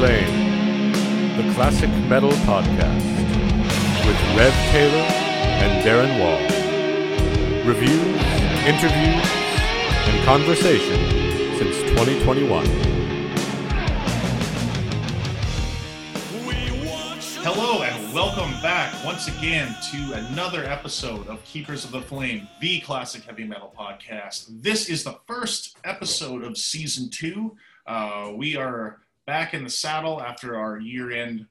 Flame, the classic metal podcast with Rev Taylor and Darren Wall. Reviews, interviews, and conversation since 2021. Hello and welcome back once again to another episode of Keepers of the Flame, the classic heavy metal podcast. This is the first episode of season two. Uh, we are back in the saddle after our year-end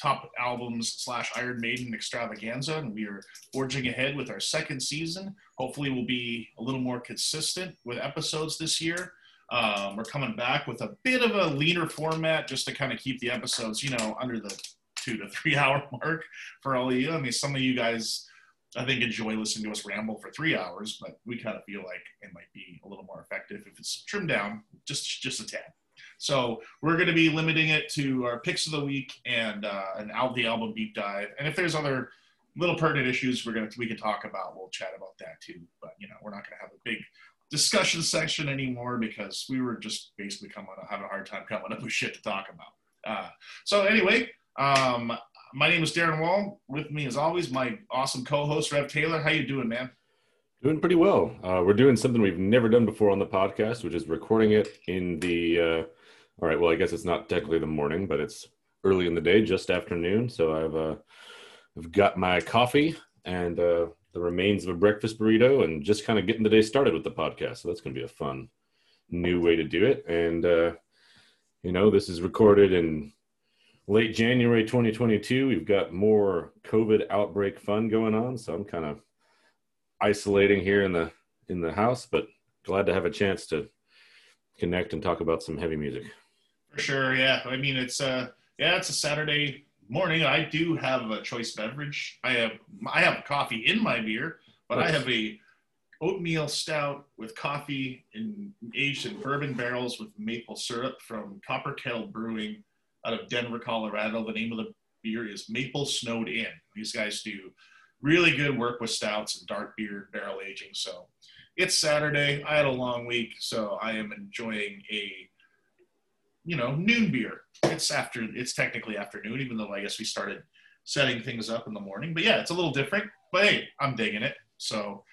top albums slash Iron Maiden extravaganza, and we are forging ahead with our second season. Hopefully, we'll be a little more consistent with episodes this year. Um, we're coming back with a bit of a leaner format just to kind of keep the episodes, you know, under the two to three hour mark for all of you. I mean, some of you guys, I think, enjoy listening to us ramble for three hours, but we kind of feel like it might be a little more effective if it's trimmed down just just a tad. So we're going to be limiting it to our picks of the week and uh, an al- the album deep dive. And if there's other little pertinent issues we're gonna we can talk about, we'll chat about that too. But you know, we're not going to have a big discussion section anymore because we were just basically coming having a hard time coming up with shit to talk about. Uh, so anyway, um, my name is Darren Wall. With me, as always, my awesome co-host Rev Taylor. How you doing, man? Doing pretty well. Uh, we're doing something we've never done before on the podcast, which is recording it in the. Uh, all right. Well, I guess it's not technically the morning, but it's early in the day, just afternoon. So I've uh, I've got my coffee and uh, the remains of a breakfast burrito, and just kind of getting the day started with the podcast. So that's going to be a fun new way to do it. And uh, you know, this is recorded in late January 2022. We've got more COVID outbreak fun going on, so I'm kind of isolating here in the in the house, but glad to have a chance to connect and talk about some heavy music. For sure, yeah. I mean, it's uh, yeah, it's a Saturday morning. I do have a choice beverage. I have I have coffee in my beer, but I have a oatmeal stout with coffee in, aged in bourbon barrels with maple syrup from Copper Kettle Brewing out of Denver, Colorado. The name of the beer is Maple Snowed In. These guys do really good work with stouts and dark beer barrel aging. So it's Saturday. I had a long week, so I am enjoying a you know noon beer. It's after it's technically afternoon, even though I guess we started setting things up in the morning. But yeah, it's a little different. But hey, I'm digging it. So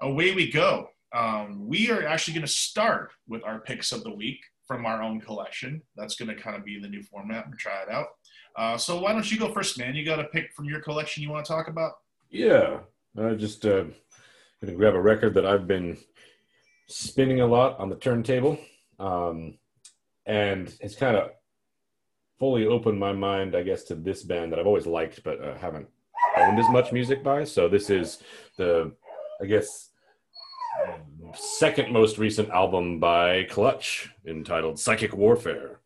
away we go. Um, we are actually going to start with our picks of the week from our own collection. That's going to kind of be the new format and try it out. Uh, so why don't you go first, man? You got a pick from your collection you want to talk about? Yeah, I just uh, gonna grab a record that I've been spinning a lot on the turntable, um, and it's kind of fully opened my mind, I guess, to this band that I've always liked but uh, haven't owned as much music by. So this is the, I guess, second most recent album by Clutch entitled Psychic Warfare.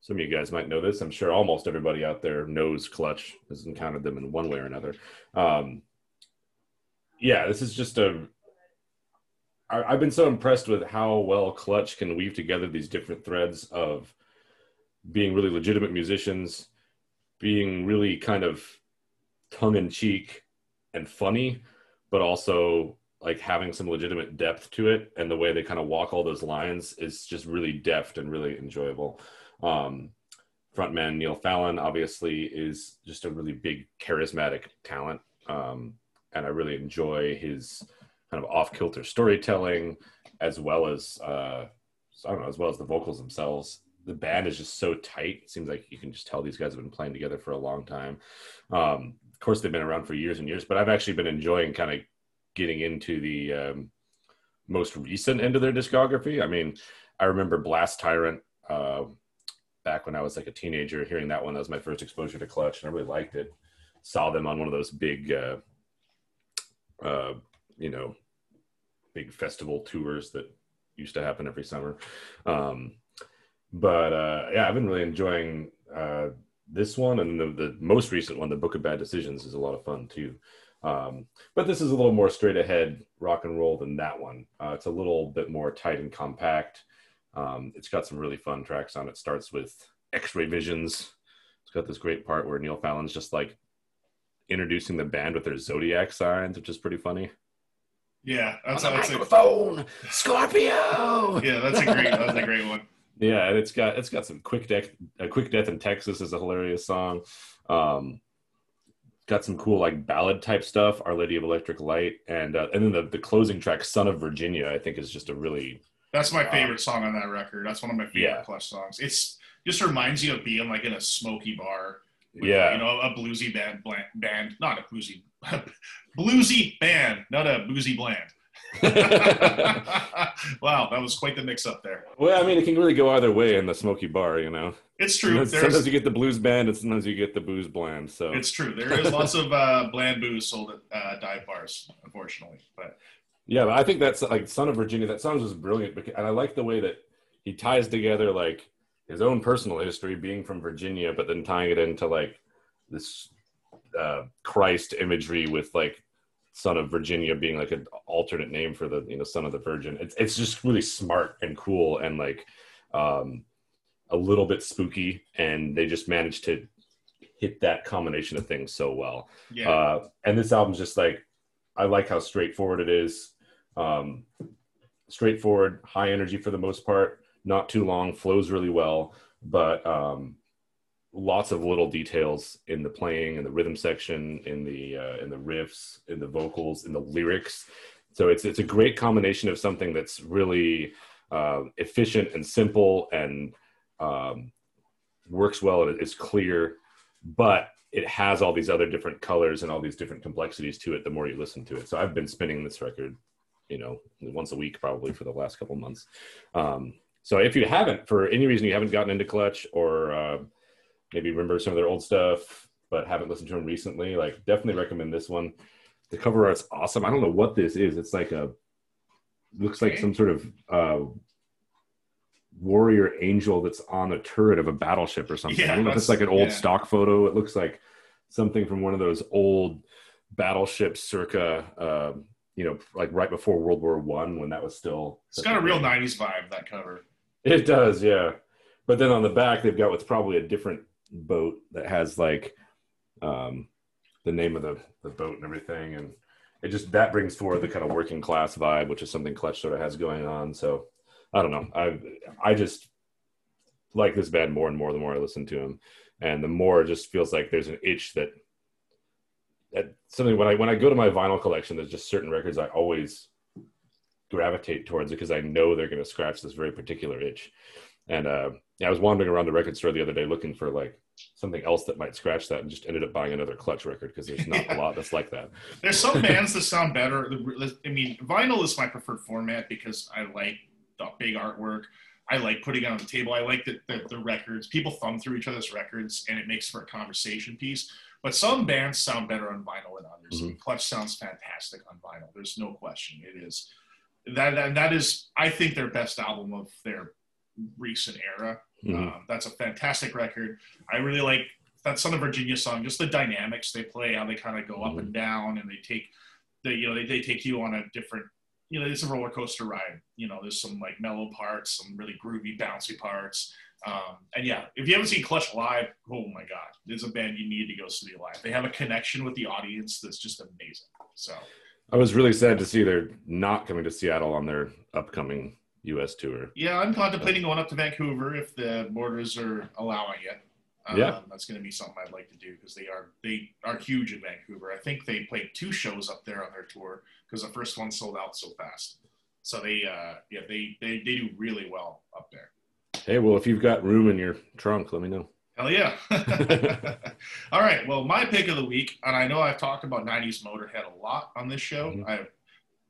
Some of you guys might know this. I'm sure almost everybody out there knows Clutch, has encountered them in one way or another. Um, yeah, this is just a. I, I've been so impressed with how well Clutch can weave together these different threads of being really legitimate musicians, being really kind of tongue in cheek and funny, but also like having some legitimate depth to it. And the way they kind of walk all those lines is just really deft and really enjoyable. Um, frontman Neil Fallon obviously is just a really big charismatic talent. Um, and I really enjoy his kind of off kilter storytelling as well as, uh, I don't know, as well as the vocals themselves the band is just so tight. It seems like you can just tell these guys have been playing together for a long time. Um, of course, they've been around for years and years, but I've actually been enjoying kind of getting into the um, most recent end of their discography. I mean, I remember Blast Tyrant uh, back when I was like a teenager, hearing that one. That was my first exposure to Clutch, and I really liked it. Saw them on one of those big, uh, uh, you know, big festival tours that used to happen every summer. Um, but uh, yeah, I've been really enjoying uh, this one, and the, the most recent one, the Book of Bad Decisions, is a lot of fun too. Um, but this is a little more straight ahead rock and roll than that one. Uh, it's a little bit more tight and compact. Um, it's got some really fun tracks on it. Starts with X-ray visions. It's got this great part where Neil Fallon's just like introducing the band with their zodiac signs, which is pretty funny. Yeah, that's, on the that's a, microphone, Scorpio. yeah, that's a great that's a great one. Yeah, and it's got it's got some quick death. A quick death in Texas is a hilarious song. Um, got some cool like ballad type stuff. Our Lady of Electric Light, and uh, and then the the closing track, Son of Virginia, I think is just a really That's my favorite song on that record. That's one of my favorite Yeah. Clutch songs. It's just reminds you of being like in a smoky bar. with, Yeah. you know, a bluesy band, bland, band, not a bluesy, bluesy band, not a boozy bland. wow, that was quite the mix up there. well. I mean, it can really go either way in the smoky bar, you know. It's true. Sometimes, sometimes you get the blues band, and sometimes you get the booze bland. So it's true. There is lots of uh, bland booze sold at uh, dive bars, unfortunately. But Yeah, but I think that's like "Son of Virginia." That song was brilliant, because, and I like the way that he ties together like his own personal history, being from Virginia, but then tying it into like this uh, Christ imagery with like "Son of Virginia" being like an alternate name for the you know Son of the Virgin. It's it's just really smart and cool and like um, a little bit spooky, and they just managed to hit that combination of things so well. yeah, Uh, and this album's just like I like how straightforward it is. Um, straightforward, high energy for the most part, not too long, flows really well, but um, lots of little details in the playing, in the rhythm section, in the uh, in the riffs, in the vocals, in the lyrics. So it's it's a great combination of something that's really uh, efficient and simple and um, works well and is clear, but it has all these other different colors and all these different complexities to it the more you listen to it. So I've been spinning this record, you know, once a week probably for the last couple months. Um, so if you haven't, for any reason you haven't gotten into Clutch or uh, maybe remember some of their old stuff but haven't listened to them recently, like definitely recommend this one. The cover art's awesome. I don't know what this is. It's like a looks like some sort of uh, warrior angel that's on the turret of a battleship or something. Yeah, I don't know if it's like an old yeah. stock photo. It looks like something from one of those old battleships circa uh, you know like right before world war one when that was still it's got a real '90s vibe. That cover. it does yeah but then on the back they've got what's probably a different boat that has like um the name of the the boat and everything. And it just that brings forward the kind of working class vibe which is something clutch sort of has going on. So i don't know. I i just like this band more and more the more i listen to them. And the more it just feels like there's an itch that that something when i when i go to my vinyl collection there's just certain records i always gravitate towards because i know they're going to scratch this very particular itch. And uh i was wandering around the record store the other day looking for like something else that might scratch that and just ended up buying another clutch record because there's not a lot that's like that There's some bands that sound better. I mean, vinyl is my preferred format because I like the big artwork. I like putting it on the table. I like the, the, the records. People thumb through each other's records, and it makes for a conversation piece. But some bands sound better on vinyl than others. Mhm. Clutch sounds fantastic on vinyl. There's no question. It is that, that that is I think their best album of their recent era. Mhm. Um, that's a fantastic record. I really like that Son of Virginia song. Just the dynamics they play, how they kind of go up Mhm. and down, and they take the you know they, they take you on a different you know it's a roller coaster ride. You know, there's some like mellow parts, some really groovy, bouncy parts. Um, and yeah, if you haven't seen Clutch live, oh my god, there's a band you need to go see live. They have a connection with the audience that's just amazing. So i was really sad to see they're not coming to seattle on their upcoming us tour Yeah, I'm contemplating going up to Vancouver if the borders are allowing it. Um, Yeah. that's going to be something I'd like to do because they are they are huge in Vancouver. I think they played two shows up there on their tour because the first one sold out so fast. So they uh, yeah they, they they do really well up there. hey well if you've got room in your trunk let me know Hell yeah! All right, well, my pick of the week, and I know I've talked about '90s Motorhead a lot on this show. Mhm. I've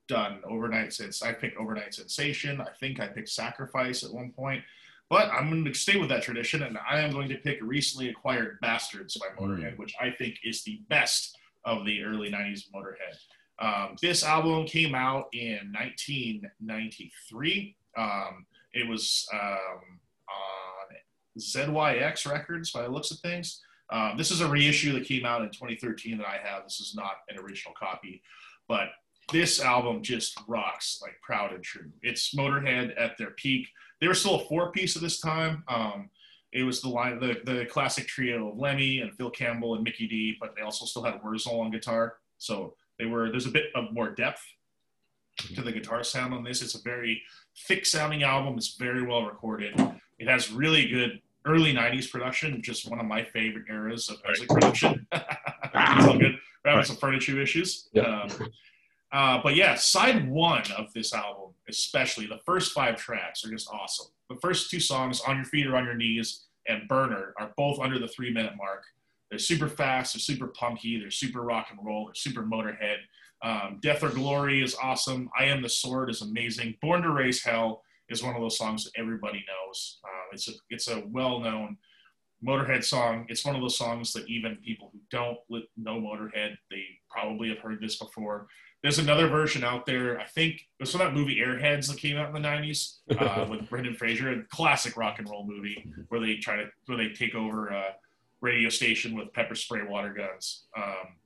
done overnight since I picked overnight sensation. I think I picked sacrifice at one point, but I'm going to stay with that tradition, and I am going to pick recently acquired bastards by Motorhead, which I think is the best of the early '90s Motorhead. Um, this album came out in 1993. Um, it was um, on ZYX Records by the looks of things. Um, this is a reissue that came out in 2013 that I have. This is not an original copy, but this album just rocks like proud and true. It's Motorhead at their peak. They were still a four piece at this time. Um, it was the line, the, the classic trio of Lemmy and Phil Campbell and Mikkey Dee, but they also still had Wurzel on guitar. So they were there's a bit of more depth to the guitar sound on this. It's a very thick sounding album. It's very well recorded. It has really good early 90s production, just one of my favorite eras of music production. it's all good. We're having some furniture issues. Yeah. Um, uh, but yeah, side one of this album, especially the first five tracks, are just awesome. The first two songs, On Your Feet or On Your Knees and Burner, are both under the three minute mark. They're super fast, they're super punky, they're super rock and roll, they're super motorhead. Um, Death or Glory is awesome. I Am the Sword is amazing. Born to Raise Hell is one of those songs that everybody knows. Uh, it's a it's a well known Motorhead song. It's one of those songs that even people who don't know Motorhead, they probably have heard this before. There's another version out there. I think it was from that movie Airheads that came out in the '90s uh, with Brendan Fraser, a classic rock and roll movie where they try to where they take over a radio station with pepper spray water guns. Um,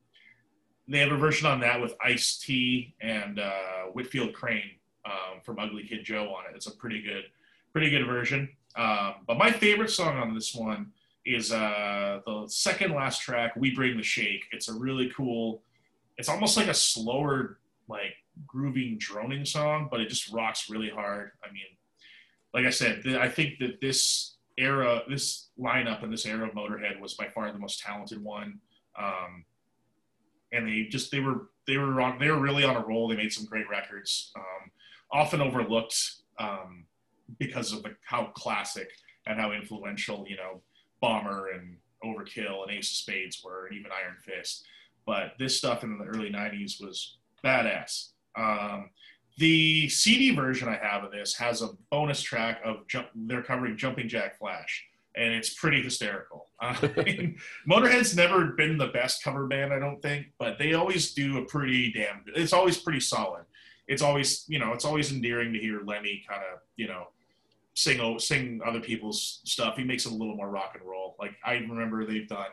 they have a version on that with Ice T and uh, Whitfield Crane um, from Ugly Kid Joe on it. It's a pretty good, pretty good version. Um, but my favorite song on this one is uh, the second last track, "We Bring the Shake." It's a really cool. It's almost like a slower, like grooving, droning song, but it just rocks really hard. I mean, like I said, th- I think that this era, this lineup and this era of Motorhead was by far the most talented one. Um, and they just they were they were on they were really on a roll. They made some great records, um, often overlooked um, because of the, how classic and how influential you know Bomber and Overkill and Ace of Spades were, and even Iron Fist. But this stuff in the early '90s was badass. Um, the CD version I have of this has a bonus track of jump. They're covering Jumping Jack Flash, and it's pretty hysterical. Motorhead's never been the best cover band, I don't think, but they always do a pretty damn. good It's always pretty solid. It's always, you know, it's always endearing to hear Lemmy kind of, you know, sing sing other people's stuff. He makes it a little more rock and roll. Like I remember they've done.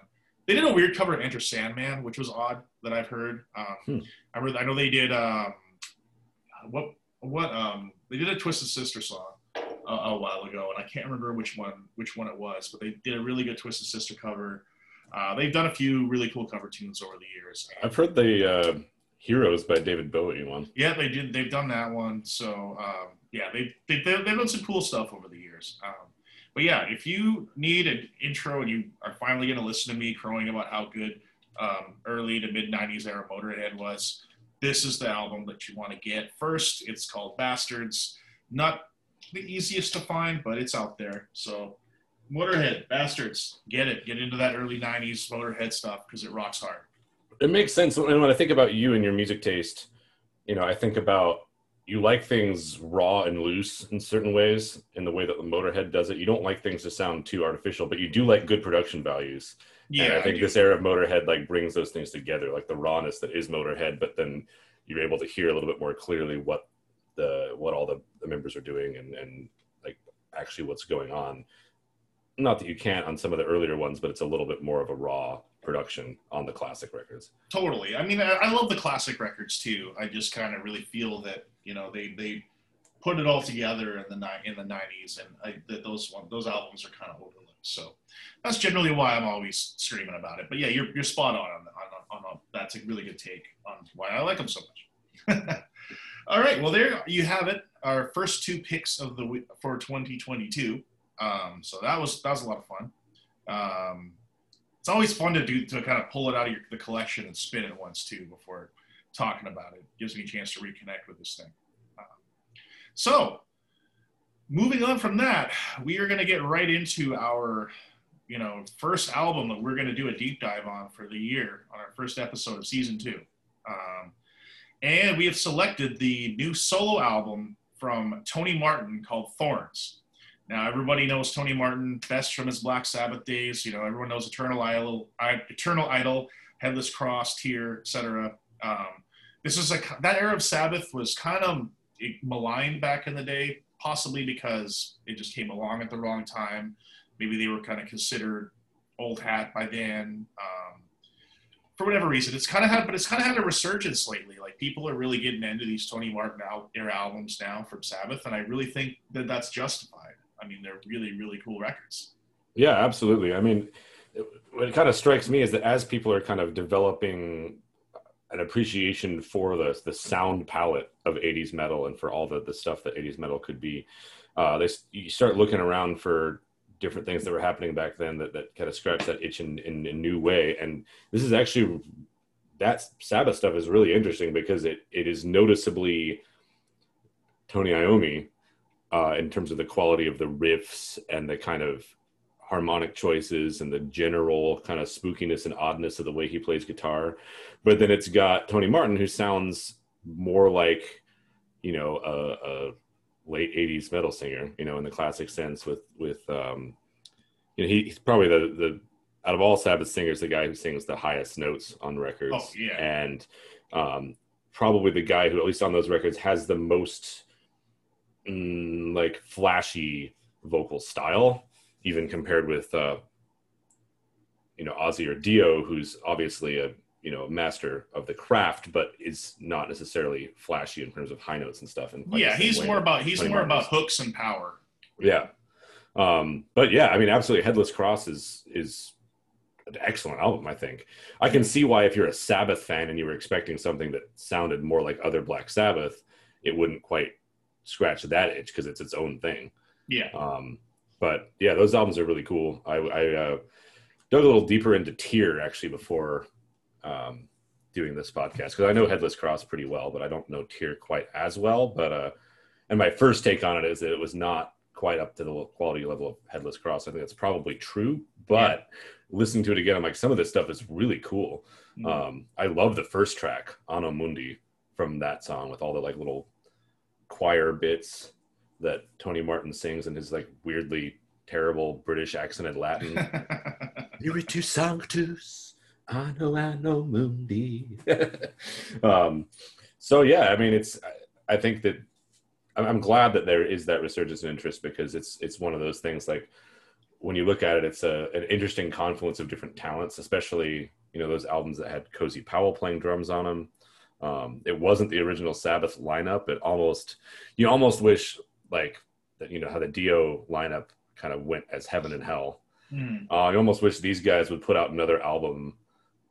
They did a weird cover of Enter Sandman, which was odd that I've heard. Um, Hmm. I, I know they did. Um, what what um they did a Twisted Sister song a, a while ago, and I can't remember which one which one it was, but they did a really good Twisted Sister cover. Uh, they've done a few really cool cover tunes over the years. I've heard the uh, Heroes by David Bowie one. Yeah, they did. They've done that one. So um, yeah, they they they they've done some cool stuff over the years. Um, but yeah, if you need an intro and you are finally going to listen to me crowing about how good um, early to mid '90s era Motorhead was, this is the album that you want to get first. It's called Bastards. Not the easiest to find, but it's out there. So Motorhead, Bastards, get it. Get into that early '90s Motorhead stuff because it rocks hard. It makes sense. And when I think about you and your music taste, you know, I think about you like things raw and loose in certain ways in the way that the Motorhead does it. You don't like things to sound too artificial, but you do like good production values. and I think do. this era of Motorhead like brings those things together, like the rawness that is Motorhead, but then you're able to hear a little bit more clearly what the what all the, the members are doing and and like actually what's going on. Not that you can't on some of the earlier ones, but it's a little bit more of a raw production on the classic records. Totally. I mean, I, I love the classic records too. I just kind of really feel that you know they they put it all together in the ni- in the '90s, and I, those one those albums are kind of overlooked. So that's generally why I'm always screaming about it. But yeah, you're you're spot on on on, on, that's a really good take on why I like them so much. all right, well there you have it. Our first two picks of the for 2022. Um, so that was that was a lot of fun. Um, it's always fun to do to kind of pull it out of your, the collection and spin it once too before talking about it. Gives me a chance to reconnect with this thing. Um, so, moving on from that, we are going to get right into our, you know, first album that we're going to do a deep dive on for the year on our first episode of season two. Um, and we have selected the new solo album from Tony Martin called Thorns. Now everybody knows Tony Martin best from his Black Sabbath days. You know, everyone knows Eternal Idol, Eternal Idol, Headless Cross, Tyr, etc. Um, this is a that era of Sabbath was kind of maligned back in the day, possibly because it just came along at the wrong time. Maybe they were kind of considered old hat by then. Um, for whatever reason, it's kind of had, but it's kind of had a resurgence lately. Like people are really getting into these Tony Martin al- era albums now from Sabbath, and I really think that that's justified. I mean, they're really, really cool records. Yeah, absolutely. I mean, what kind of strikes me is that as people are kind of developing an appreciation for the the sound palette of 80s metal and for all the the stuff that 80s metal could be. Uh, they you start looking around for different things that were happening back then that, that kind of scratch that itch in, in a new way. And this is actually that Sabbath stuff is really interesting because it it is noticeably Tony Iommi uh, in terms of the quality of the riffs and the kind of harmonic choices and the general kind of spookiness and oddness of the way he plays guitar. But then it's got Tony Martin, who sounds more like, you know, a, a late '80s metal singer, you know, in the classic sense. With with, um, you know, he, he's probably the the out of all Sabbath singers, the guy who sings the highest notes on records. Oh, yeah. and um, probably the guy who, at least on those records, has the most mm, like flashy vocal style even compared with uh, you know Ozzy or Dio, who's obviously a you know master of the craft, but is not necessarily flashy in terms of high notes and stuff. And yeah, he's more about he's more about hooks and power. Yeah, um, but yeah, I mean, absolutely, Headless Cross is is an excellent album. I think I can see why if you're a Sabbath fan and you were expecting something that sounded more like other Black Sabbath, it wouldn't quite scratch that itch because it's its own thing. Yeah. Um, but yeah, those albums are really cool. I, I uh, dug a little deeper into Tyr actually before um, doing this podcast because I know Headless Cross pretty well, but I don't know Tyr quite as well. But uh, and my first take on it is that it was not quite up to the quality level of Headless Cross. I think that's probably true, but yeah. listening to it again, I'm like, some of this stuff is really cool. Mm-hmm. Um, I love the first track, Anno Mundi, from that song with all the like little choir bits that Tony Martin sings in his like weirdly terrible British accented Latin. Spiritus Sanctus, Anno Anno Mundi. um, so yeah, I mean, it's. I think that I'm glad that there is that resurgence in interest because it's it's one of those things like when you look at it, it's a, an interesting confluence of different talents, especially you know those albums that had Cozy Powell playing drums on them. Um, it wasn't the original Sabbath lineup. It almost you almost wish like that you know how the Dio lineup kind of went as heaven and hell. Mm. Uh, I almost wish these guys would put out another album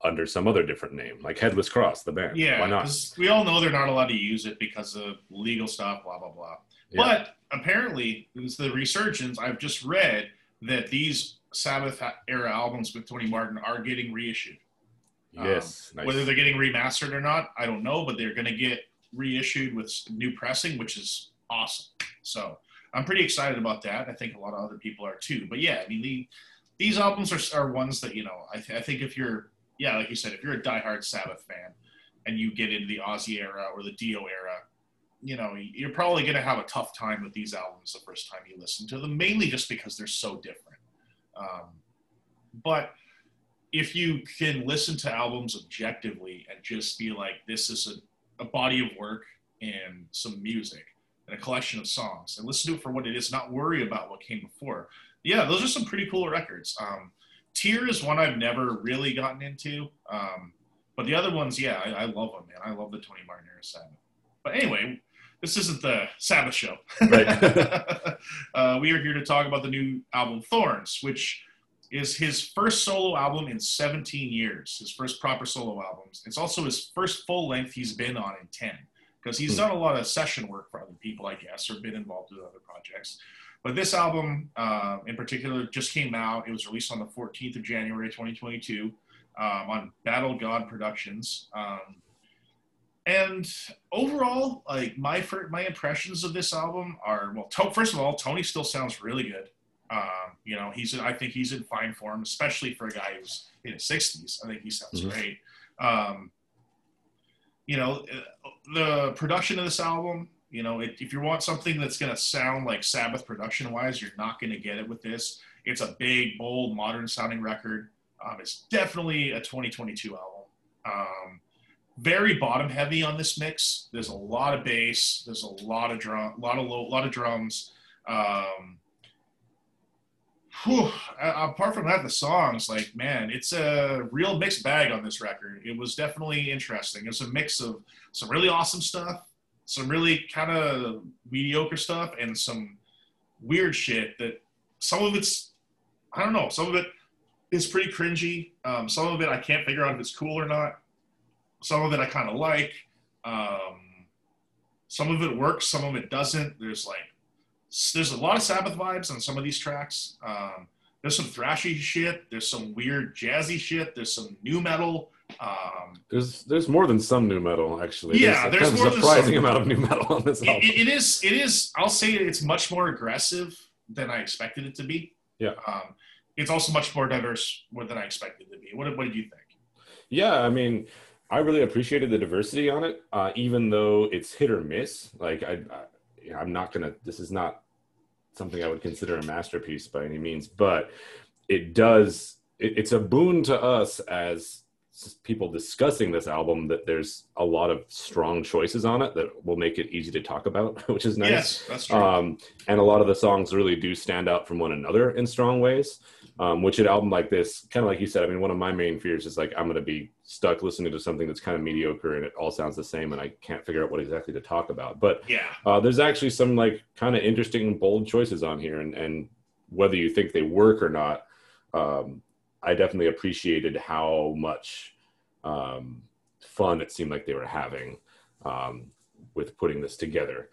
under some other different name, like Headless Cross, the band. Yeah, why not? We all know they're not allowed to use it because of legal stuff, blah blah blah. Yeah. But apparently, it's the resurgence. I've just read that these Sabbath era albums with Tony Martin are getting reissued. Yes. Um, nice. Whether they're getting remastered or not, I don't know, but they're going to get reissued with new pressing, which is awesome. So I'm pretty excited about that. I think a lot of other people are too. But yeah, I mean, the, these albums are, are ones that, you know, I, th- I think if you're, yeah, like you said, if you're a diehard Sabbath fan and you get into the Ozzy era or the Dio era, you know, you're probably going to have a tough time with these albums the first time you listen to them, mainly just because they're so different. Um, but if you can listen to albums objectively and just be like, this is a, a body of work and some music, and a collection of songs and listen to it for what it is, not worry about what came before. Yeah, those are some pretty cool records. Um, Tyr is one I've never really gotten into. Um, but the other ones, yeah, I, I, love them, man. I love the Tony Martin era Sabbath. But anyway, this isn't the Sabbath show. Right. uh, we are here to talk about the new album Thorns, which is his first solo album in 17 years, his first proper solo album. It's also his first full length he's been on in 10 because he's hmm. done a lot of session work for other people, I guess, or been involved with other projects. But this album, uh, in particular, just came out. It was released on the 14th of January, 2022, um, on Battle God Productions. Um, and overall, like my my impressions of this album are well. To, first of all, Tony still sounds really good. Um, you know, he's I think he's in fine form, especially for a guy who's in his 60s. I think he sounds mm-hmm. great. Um, you know, the production of this album, you know, it, if you want something that's going to sound like Sabbath production wise, you're not going to get it with this. It's a big, bold, modern sounding record. Um, it's definitely a 2022 album. Um, very bottom heavy on this mix. There's a lot of bass. There's a lot of drum, a lot of low, lot of drums. Um, whew, apart from that, the songs, like, man, it's a real mixed bag on this record. It was definitely interesting. It was a mix of some really awesome stuff, some really kind of mediocre stuff, and some weird shit that some of it's, I don't know, some of it is pretty cringy. Um, some of it I can't figure out if it's cool or not. some of it I kind of like. Um, some of it works, some of it doesn't. There's like there's a lot of Sabbath vibes on some of these tracks. Um, there's some thrashy shit. There's some weird jazzy shit. There's some new metal. Um, there's there's more than some new metal actually. Yeah, there's, there's a more than surprising some. amount of new metal on this it, album. it is it is. I'll say it's much more aggressive than I expected it to be. Yeah. Um, it's also much more diverse than I expected it to be. What, what did you think? Yeah, I mean, I really appreciated the diversity on it, uh, even though it's hit or miss. Like I, I'm not gonna. This is not something I would consider a masterpiece by any means, but it does. It, it's a boon to us as people discussing this album that there's a lot of strong choices on it that will make it easy to talk about, which is nice. Yes, that's true. Um, and a lot of the songs really do stand out from one another in strong ways. Um, which an album like this, kind of like you said, I mean, one of my main fears is like I'm going to be stuck listening to something that's kind of mediocre and it all sounds the same, and I can't figure out what exactly to talk about. But yeah. uh, there's actually some like kind of interesting, bold choices on here, and and whether you think they work or not, um, I definitely appreciated how much um, fun it seemed like they were having um, with putting this together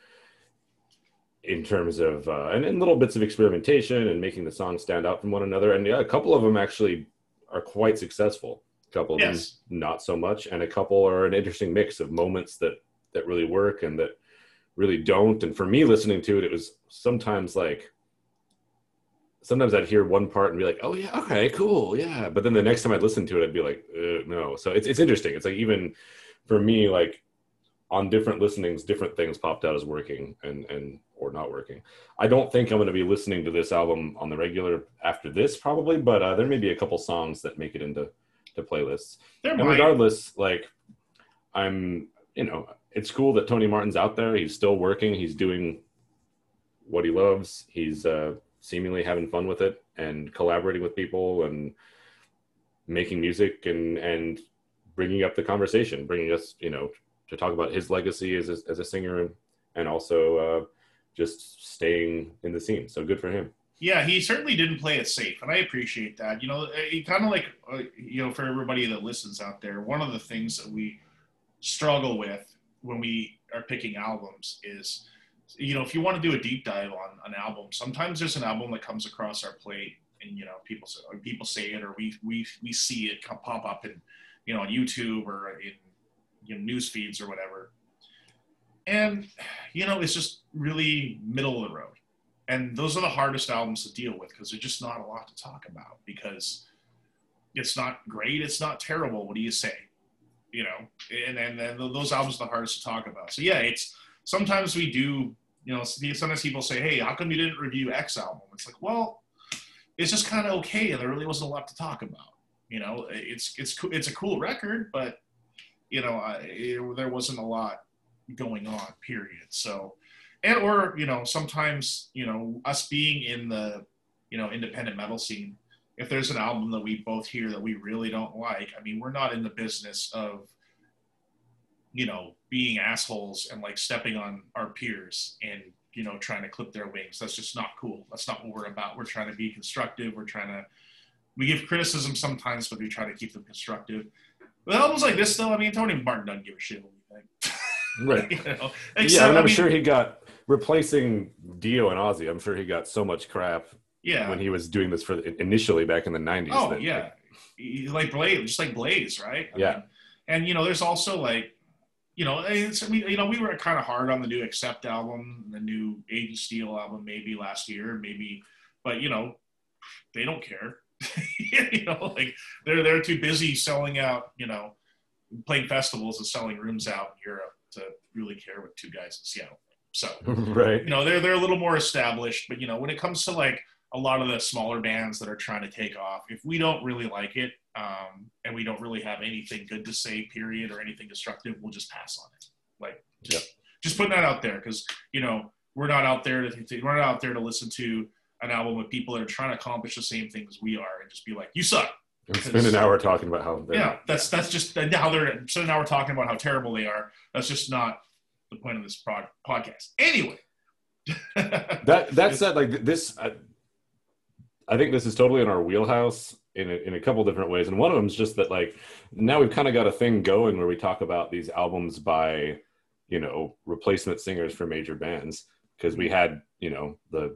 in terms of uh, and, and little bits of experimentation and making the songs stand out from one another. And yeah, a couple of them actually are quite successful. A couple of Yes. them not so much, and a couple are an interesting mix of moments that that really work and that really don't. And for me, listening to it, it was sometimes like sometimes I'd hear one part and be like, "Oh yeah, okay, cool, yeah," but then the next time I'd listen to it, I'd be like, uh, "No." So it's it's interesting. It's like even for me, like on different listenings, different things popped out as working and and or not working. I don't think I'm going to be listening to this album on the regular after this, probably, but uh, there may be a couple songs that make it into to playlists. There And might. regardless, like I'm, you know, it's cool that Tony Martin's out there. He's still working. He's doing what he loves. He's uh, seemingly having fun with it and collaborating with people and making music and and bringing up the conversation, bringing us, you know, to talk about his legacy as a, as a singer and, and also uh, just staying in the scene. So good for him. Yeah, he certainly didn't play it safe, and I appreciate that. You know, he kind of like, uh, you know, for everybody that listens out there, one of the things that we struggle with when we are picking albums is, you know, if you want to do a deep dive on an album, sometimes there's an album that comes across our plate, and you know, people say, people say it, or we we we see it come pop up in, you know, on YouTube or in you know, news feeds or whatever, and you know, it's just really middle of the road. And those are the hardest albums to deal with because there's just not a lot to talk about because it's not great it's not terrible what do you say? You know and and, and those albums are the hardest to talk about. So yeah it's sometimes we do you know sometimes people say hey how come you didn't review x album? It's like well it's just kind of okay and there really wasn't a lot to talk about. You know it's it's it's a cool record but you know I, it, there wasn't a lot going on period. So and or you know sometimes you know us being in the you know independent metal scene if there's an album that we both hear that we really don't like i mean we're not in the business of you know being assholes and like stepping on our peers and you know trying to clip their wings. That's just not cool. That's not what we're about. We're trying to be constructive. We're trying to we give criticism sometimes but we try to keep them constructive. With albums like this though i mean tony martin doesn't give a shit what we think Right. you know? yeah, Except, and I I'm mean, sure he got replacing Dio and Ozzy. I'm sure he got so much crap yeah when he was doing this for initially back in the 90s. Oh that, yeah, like, like Blaze, just like Blaze, right? I Yeah. mean, and you know, there's also like, you know, it's, I mean, you know, we were kind of hard on the new Accept album, the new Aiden Steel album, maybe last year, maybe, but you know, they don't care. you know, like they're they're too busy selling out, you know, playing festivals and selling rooms out in Europe to really care what two guys in Seattle. So right. you know they're they're a little more established but you know when it comes to like a lot of the smaller bands that are trying to take off if we don't really like it um, and we don't really have anything good to say period or anything destructive we'll just pass on it like just, just putting that out there because you know we're not out there to we're not out there to listen to an album with people that are trying to accomplish the same things we are and just be like you suck And spend an hour talking about how they're yeah that's that's just how they're so now we're talking about how terrible they are. That's just not the point of this prod, podcast. Anyway. That that said like this I, I think this is totally in our wheelhouse in a, in a couple different ways, and one of them is just that like now we've kind of got a thing going where we talk about these albums by you know replacement singers for major bands. Because we had you know the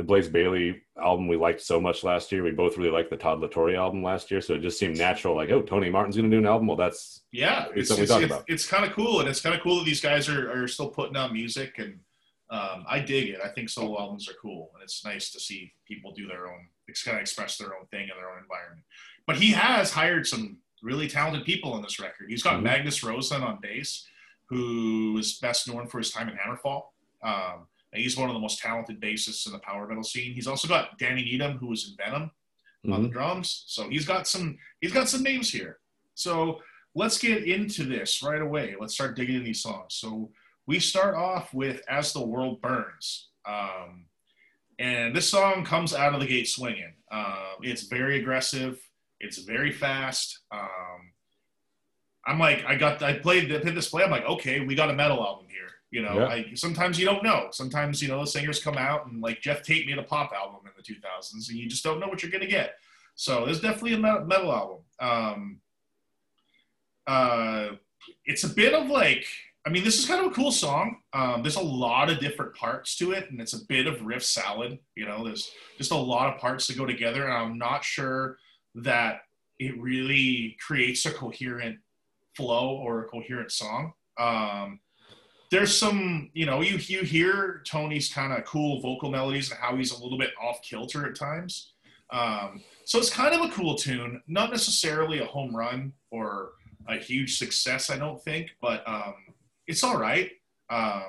the Blaze Bayley album we liked so much last year. We both really liked the Todd La Torre album last year, so it just seemed natural. Like, oh, Tony Martin's going to do an album. Well, that's yeah, it's, it's, it's, it's kind of cool, and it's kind of cool that these guys are, are still putting out music, and um, I dig it. I think solo albums are cool, and it's nice to see people do their own, kind of express their own thing in their own environment. But he has hired some really talented people on this record. He's got mm-hmm. Magnus Rosen on bass, who is best known for his time in Hammerfall. Um, he's one of the most talented bassists in the power metal scene. He's also got Danny Needham, who was in Venom, mm-hmm. on the mm-hmm. drums. So he's got some he's got some names here. So let's get into this right away. Let's start digging in these songs. So we start off with "As the World Burns." Um, and this song comes out of the gate swinging. Um, it's very aggressive. It's very fast. Um, I'm like, I got, I played, I this play. I'm like, okay, we got a metal album here. You know, yeah. like sometimes you don't know. Sometimes you know the singers come out and like Geoff Tate made a pop album in the 2000s, and you just don't know what you're gonna get. So there's definitely a metal album. Um, uh, it's a bit of like, I mean, this is kind of a cool song. Um, there's a lot of different parts to it, and it's a bit of riff salad. You know, there's just a lot of parts to go together, and I'm not sure that it really creates a coherent flow or a coherent song. Um, there's some, you know, you you hear Tony's kind of cool vocal melodies and how he's a little bit off kilter at times. Um, so it's kind of a cool tune, not necessarily a home run or a huge success, I don't think, but um, it's all right. Um,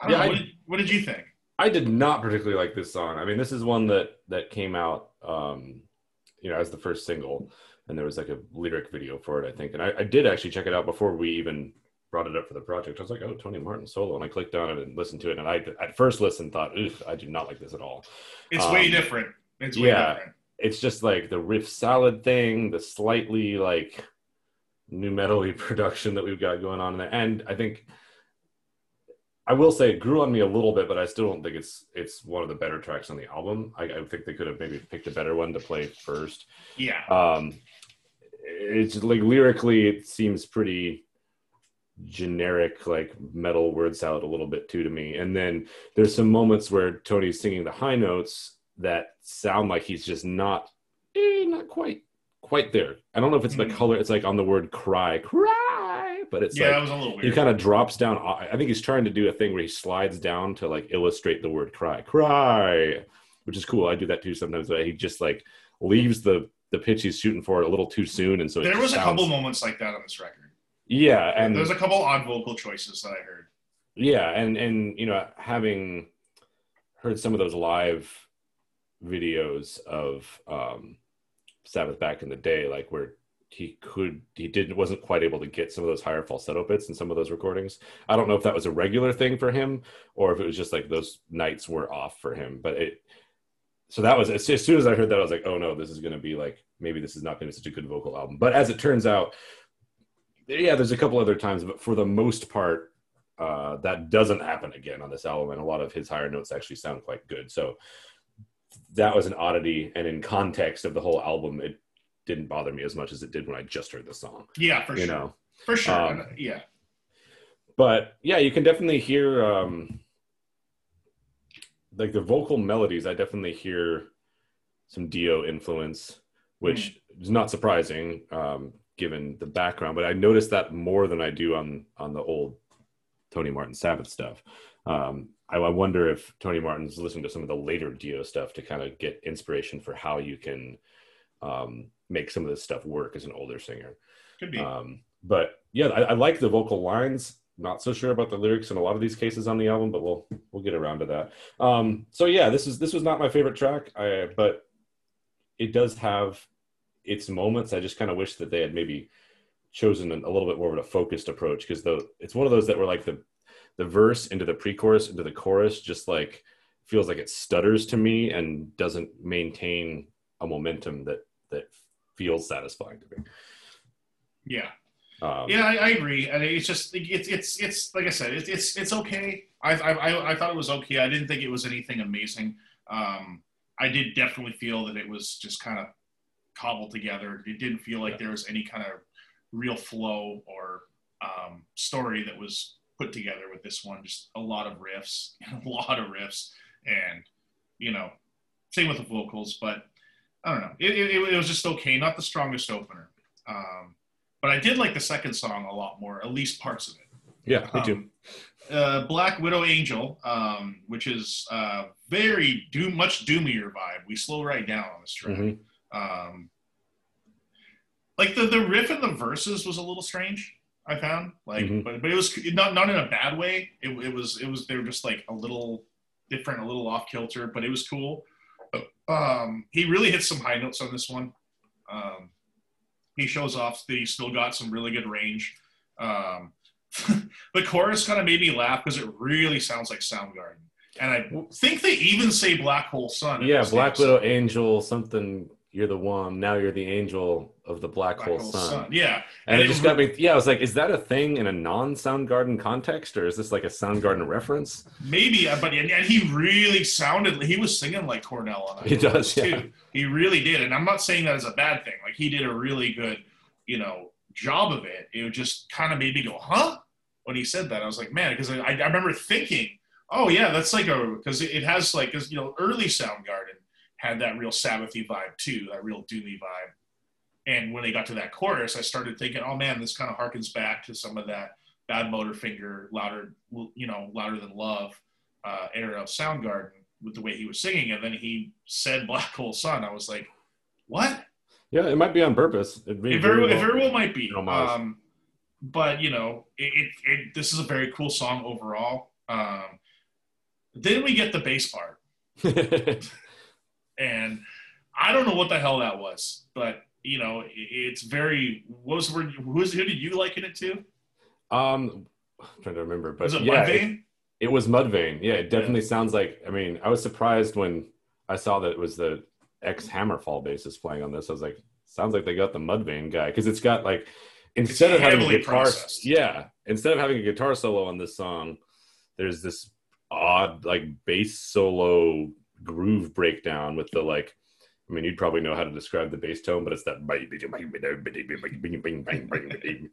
I yeah, know, I, what, did, what, did, you think? I did not particularly like this song. I mean, this is one that that came out, um, you know, as the first single, and there was like a lyric video for it, I think. And I, I did actually check it out before we even brought it up for the project. I was like, oh, Tony Martin solo, and I clicked on it and listened to it. And I at first listened thought, ugh, I do not like this at all. It's um, way different. It's way yeah, different. it's just like the riff salad thing, the slightly like new metally production that we've got going on in there, and I think. I will say it grew on me a little bit, but I still don't think it's it's one of the better tracks on the album. I, I think they could have maybe picked a better one to play first. Yeah. Um, it's like lyrically, it seems pretty generic like metal word salad a little bit too to me and then there's some moments where tony's singing the high notes that sound like he's just not eh, not quite quite there i don't know if it's the mm. color it's like on the word cry cry but it's yeah, like it was a little weird. he kind of drops down i think he's trying to do a thing where he slides down to like illustrate the word cry cry which is cool i do that too sometimes but he just like leaves the the pitch he's shooting for a little too soon and so there was sounds... a couple moments like that on this record yeah, and there's a couple odd vocal choices that I heard. Yeah, and and you know, having heard some of those live videos of um, Sabbath back in the day, like where he could he didn't wasn't quite able to get some of those higher falsetto bits in some of those recordings. I don't know if that was a regular thing for him or if it was just like those nights were off for him. But it so that was as, soon as I heard that I was like, oh no, this is going to be like maybe this is not going to be such a good vocal album. But as it turns out, yeah, there's a couple other times, but for the most part, uh, that doesn't happen again on this album, and a lot of his higher notes actually sound quite good. So that was an oddity, and in context of the whole album, it didn't bother me as much as it did when I just heard the song. Yeah, for you sure. know, for sure. Um, yeah. But yeah, you can definitely hear um, like the vocal melodies. I definitely hear some Dio influence, which mm. is not surprising. Um, given the background, but I noticed that more than I do on on the old Tony Martin Sabbath stuff. Um, I, I, wonder if Tony Martin's listening to some of the later Dio stuff to kind of get inspiration for how you can um, make some of this stuff work as an older singer. Could be. Um, but yeah, I, I, like the vocal lines. Not so sure about the lyrics in a lot of these cases on the album, but we'll we'll get around to that. Um, so yeah, this is this was not my favorite track, I, but it does have its moments. I just kind of wish that they had maybe chosen a little bit more of a focused approach because though it's one of those that were like the the verse into the pre-chorus into the chorus just like feels like it stutters to me and doesn't maintain a momentum that that feels satisfying to me. Yeah. Um, yeah, I, I, agree, and it's just it's it's it's like I said, it's it's it's okay. I, I I thought it was okay. I didn't think it was anything amazing. Um, I did definitely feel that it was just kind of cobbled together. It didn't feel like Yeah. there was any kind of real flow or um, story that was put together with this one. Just a lot of riffs, a lot of riffs, and you know, same with the vocals. But I don't know. It, it, it was just okay. Not the strongest opener, um, but I did like the second song a lot more. At least parts of it. Yeah, me too. Um, uh, Black Widow Angel, um, which is uh, very doom, much doomier vibe. We slow right down on this track. Mhm. Um, like the the riff and the verses was a little strange. I found like, Mhm. but but it was not not in a bad way. It, it was it was they were just like a little different, a little off kilter, but it was cool. Um, he really hits some high notes on this one. Um, he shows off that he's still got some really good range. Um, the chorus kind of made me laugh because it really sounds like Soundgarden, and I think they even say Black Hole Sun. in Yeah, Black Widow. Angel, something. You're the one. Now you're the angel of the black, Black hole, Hole sun. Sun. Yeah, And And it it just got me. Yeah, I was like, is that a thing in a non-Soundgarden context, or is this like a Soundgarden reference? maybe, uh, but and, and he really sounded. He was singing like Cornell on it. He does, yeah. He really did, and I'm not saying that as a bad thing. Like he did a really good, you know, job of it. It just kind of made me go, huh? When he said that, I was like, man, because I, I remember thinking, oh yeah, that's like a because it, it has like 'cause, you know early Soundgarden had that real Sabbathy vibe too, that real doomy vibe. And when they got to that chorus, I started thinking, oh man, this kind of harkens back to some of that Badmotorfinger, louder, you know, louder than love uh, era of Soundgarden with the way he was singing. And then he said Black Hole Sun. I was like, what? Yeah, it might be on purpose. It very, very it very well might be. Um, but you know, it, it, it, this is a very cool song overall. Um, then we get the bass part, and I don't know what the hell that was, but you know, it's very. What was the word? Who, was, who did you liken it to? um, I'm trying to remember, but Was it yeah, it, Mudvayne? it was Mudvayne. Yeah, it definitely sounds like. I mean, I was surprised when I saw that it was the ex Hammerfall bassist playing on this. I was like, sounds like they got the Mudvayne guy because it's got like instead of having a guitar, processed. yeah, instead of having a guitar solo on this song, there's this odd like bass solo groove breakdown with the like. I mean, you'd probably know how to describe the bass tone, but it's that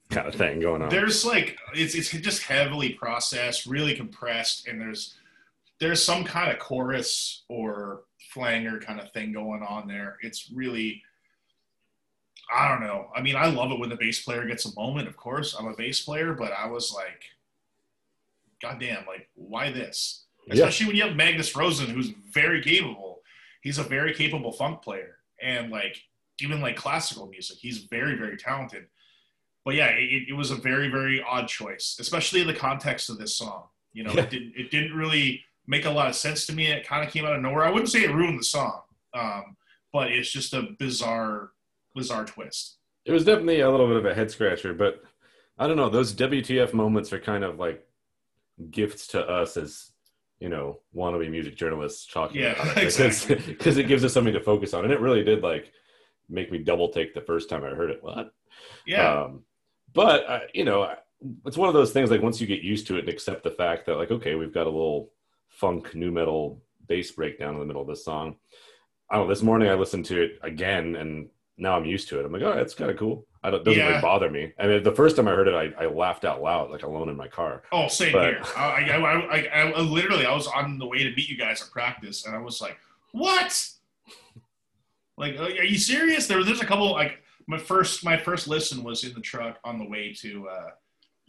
kind of thing going on. there's like it's it's just heavily processed, really compressed, and there's there's some kind of chorus or flanger kind of thing going on there. It's really I don't know. I mean, I love it when the bass player gets a moment. Of course, I'm a bass player, but I was like, God damn, like why this? Yeah. Especially when you have Magnus Rosen, who's very capable. He's a very capable funk player, and like even like classical music, he's very very talented but yeah, it, it was a very, very odd choice, especially in the context of this song. You know, Yeah. it didn't it didn't really make a lot of sense to me. It kind of came out of nowhere. I wouldn't say it ruined the song, um, but it's just a bizarre, bizarre twist. it was definitely a little bit of a head scratcher, but I don't know. Those WTF moments are kind of like gifts to us as you know wannabe music journalists talking Yeah, about it because exactly. it gives us something to focus on, and it really did like make me double take the first time I heard it. What? Yeah, Um, but uh, you know, it's one of those things. Like once you get used to it and accept the fact that, like, okay, we've got a little funk nu metal bass breakdown in the middle of this song. I don't. know, This morning I listened to it again, and now I'm used to it. I'm like, oh, it's kind of cool. I don't. It doesn't Yeah. really bother me. I mean, the first time I heard it, I, I laughed out loud, like alone in my car. Oh, same But- here. I, I, I, I, I literally, I was on the way to meet you guys at practice, and I was like, "What? Like, are you serious?" There, was there's a couple. Like, my first, my first listen was in the truck on the way to uh,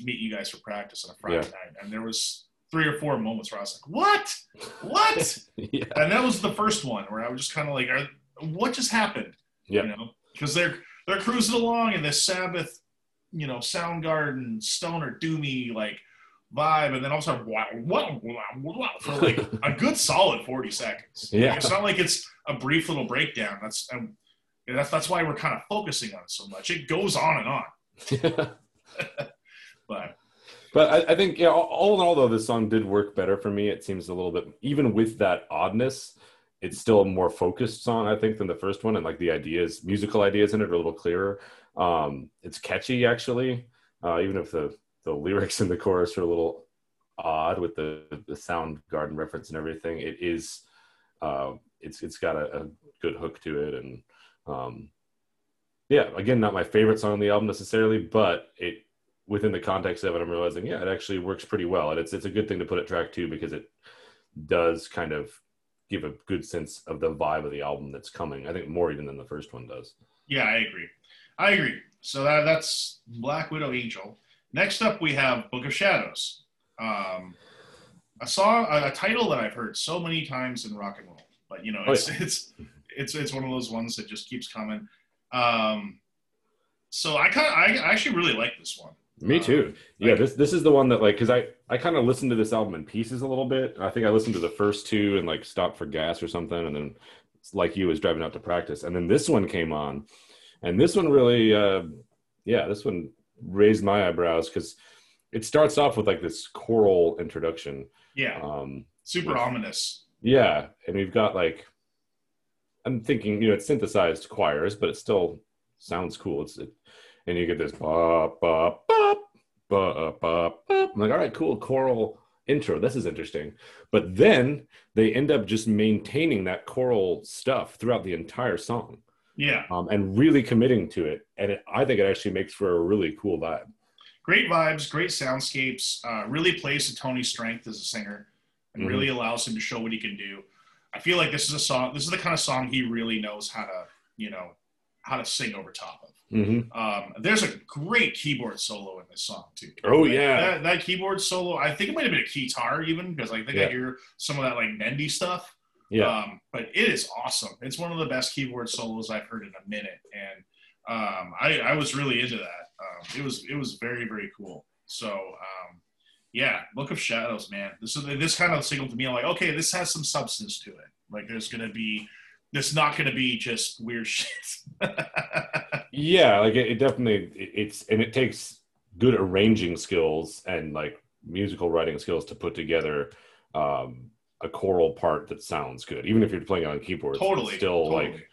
meet you guys for practice on a Friday night, and there was three or four moments where I was like, "What? What?" yeah. and that was the first one where I was just kind of like, "What just happened?" Yeah. You know, because they're they're cruising along in this Sabbath, you know, Soundgarden, stoner, doomy like vibe, and then all of a sudden, wow, wow, wow, wow, for like a good solid forty seconds. Yeah. it's not like it's a brief little breakdown. That's um, that's that's why we're kind of focusing on it so much. It goes on and on, Yeah. but But I, I think, yeah, all, all in all, though, this song did work better for me. It seems a little bit, even with that oddness, it's still more focused song, I think, than the first one. And like the ideas, musical ideas in it are a little clearer. Um, it's catchy, actually, uh, even if the, the lyrics in the chorus are a little odd with the, the sound garden reference and everything. It is uh, it's it's got a, a good hook to it, and um, yeah, again, not my favorite song on the album necessarily, but it within the context of it, I'm realizing yeah, it actually works pretty well, and it's it's a good thing to put at track two because it does kind of give a good sense of the vibe of the album that's coming. I think more even than the first one does. Yeah, I agree. I agree. So that, that's Black Widow Angel. Next up, we have Book of Shadows. Um, a song, a, a, title that I've heard so many times in rock and roll, but you know, it's oh, yeah. it's it's it's one of those ones that just keeps coming. Um, so I kind I actually really like this one. Me um, too. yeah, this this is the one that like because I I kind of listened to this album in pieces a little bit. I think I listened to the first two and like stopped for gas or something, and then like you was driving out to practice, and then this one came on, and this one really, uh, yeah, this one raised my eyebrows because it starts off with like this choral introduction. Yeah. Um, Super with, ominous. Yeah, and we've got like, I'm thinking, you know, it's synthesized choirs, but it still sounds cool. It's it, and you get this bop bop bop bop bop. I'm like, all right, cool, choral intro. This is interesting. But then they end up just maintaining that choral stuff throughout the entire song. Yeah. Um, and really committing to it. And it, I think it actually makes for a really cool vibe. Great vibes, great soundscapes. Uh, really plays to Tony's strength as a singer and mm-hmm. really allows him to show what he can do. I feel like this is a song, this is the kind of song he really knows how to, you know, how to sing over top of. Mm-hmm. Um, there's a great keyboard solo in this song too. Oh yeah, that, that, keyboard solo. I think it might have been a guitar even because I think yeah. I hear some of that like bendy stuff. Yeah. Um, but it is awesome. It's one of the best keyboard solos I've heard in a minute, and um, I, I, was really into that. Um, it was it was very very cool. So um, yeah, Book of Shadows, man. This is this kind of signaled to me. I'm like, okay, this has some substance to it. Like there's gonna be. This not going to be just weird shit. yeah, like it, it definitely it's and it takes good arranging skills and like musical writing skills to put together um, a choral part that sounds good, even if you're playing on keyboard. Totally, still totally. like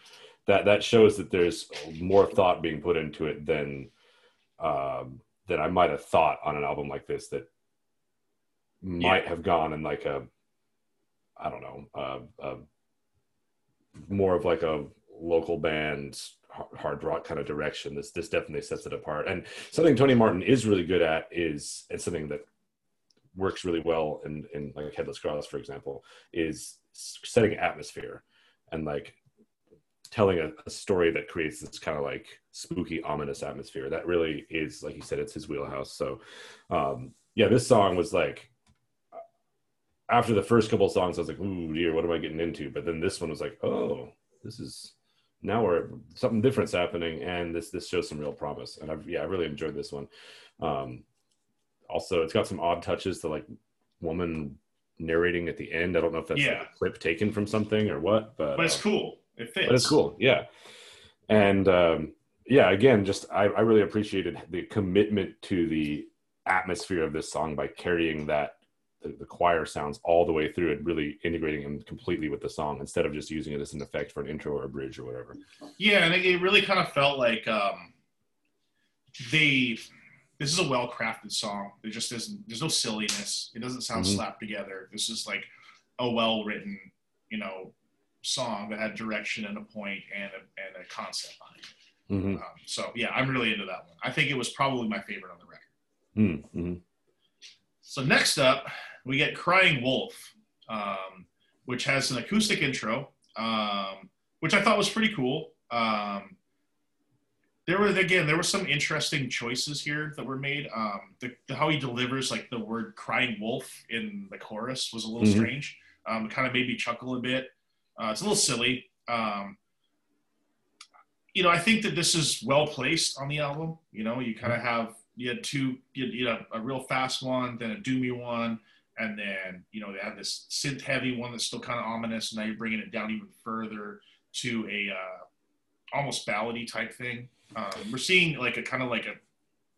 that. That shows that there's more thought being put into it than um, than I might have thought on an album like this. That might yeah. have gone in like a, I don't know, uh, a more of like a local band hard rock kind of direction. This this definitely sets it apart. And something Tony Martin is really good at is and something that works really well in in like Headless Cross, for example, is setting atmosphere and like telling a, a story that creates this kind of like spooky, ominous atmosphere. That really is, like you said, it's his wheelhouse. So, um, yeah, this song was like after the first couple songs, I was like, "Ooh, dear, what am I getting into?" But then this one was like, "Oh, this is now we're something different's happening. And this this shows some real promise. And i've yeah i really enjoyed this one. Um also it's got some odd touches to like woman narrating at the end. I don't know if that's yeah. like a clip taken from something or what but but it's uh, cool. It fits. but it's cool. Yeah. And um yeah again just I, I really appreciated the commitment to the atmosphere of this song by carrying that the, the, choir sounds all the way through and really integrating them completely with the song instead of just using it as an effect for an intro or a bridge or whatever. Yeah, and it, it really kind of felt like um, they. This is a well crafted song. There just isn't. There's no silliness. It doesn't sound mm-hmm. slapped together. This is like a well written, you know, song that had direction and a point and a, and a concept behind it. Mm-hmm. Um, so yeah, I'm really into that one. I think it was probably my favorite on the record. Mm-hmm. So next up, we get Crying Wolf, um, which has an acoustic intro, um, which I thought was pretty cool. Um, there were again, there were some interesting choices here that were made. Um, the, the, how he delivers like the word "crying wolf" in the chorus was a little mm-hmm. strange. Um, it kind of made me chuckle a bit. Uh, it's a little silly. Um, you know, I think that this is well placed on the album. You know, you kind of have you had two, you had, a real fast one, then a doomy one, and then you know they have this synth heavy one that's still kind of ominous. And now you're bringing it down even further to a uh, almost ballady type thing. Um, we're seeing like a kind of like a,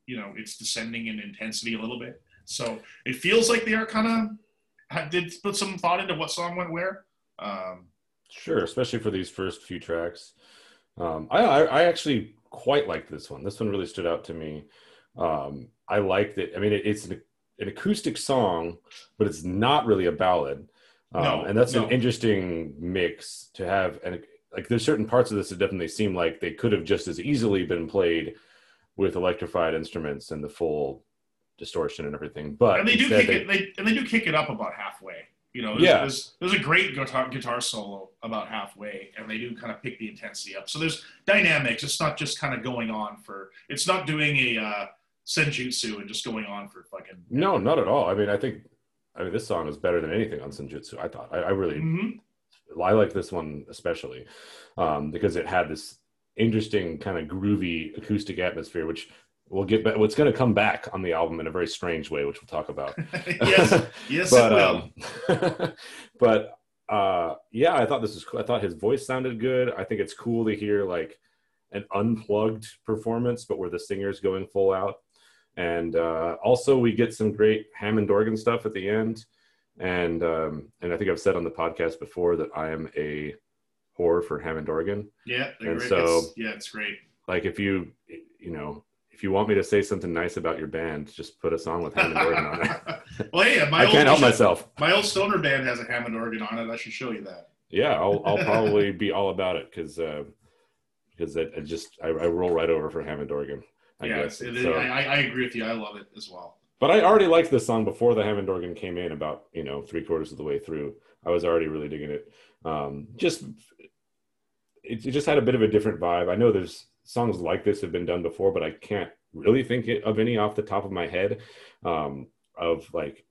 you know, it's descending in intensity a little bit. So it feels like they are kind of did put some thought into what song went where. Um, sure, especially for these first few tracks. Um, I, I, I actually quite like this one. This one really stood out to me. Um, I like that. I mean, it, it's an, an, acoustic song, but it's not really a ballad. Um, No, and that's no. an interesting mix to have. And like, there's certain parts of this that definitely seem like they could have just as easily been played with electrified instruments and the full distortion and everything. But and they do kick it. They and they do kick it up about halfway. You know, there's, Yeah. there's, there's a great guitar guitar solo about halfway, and they do kind of pick the intensity up. So there's dynamics. It's not just kind of going on for. It's not doing a uh, senjutsu and just going on for fucking. No, not at all. I mean, I think, I mean, this song is better than anything on Senjutsu. I thought. I, I really, Mhm. I like this one especially um, because it had this interesting kind of groovy acoustic atmosphere, which we'll get back. What's going to come back on the album in a very strange way, which we'll talk about. yes, yes, but will. um, but uh, yeah, I thought this was. cool. I thought his voice sounded good. I think it's cool to hear like an unplugged performance, but where the singer's going full out. And uh, also, we get some great Hammond organ stuff at the end. And um, and I think I've said on the podcast before that I am a whore for Hammond organ. yeah, and great. so- It's- yeah, it's great. Like if you you know if you want me to say something nice about your band, just put a song with Hammond organ on it. well, hey, my I old, can't help myself. My old stoner band has a Hammond organ on it. I should show you that. Yeah, I'll I'll probably be all about it because because I, I just I, I roll right over for Hammond organ. I yeah, guess. it- So- I, I I agree with you. I love it as well. but I already liked this song before the Hammond organ came in. About you know three quarters of the way through, I was already really digging it. Um, just it, it just had a bit of a different vibe. I know there's songs like this have been done before, but I can't really think of any off the top of my head um, of like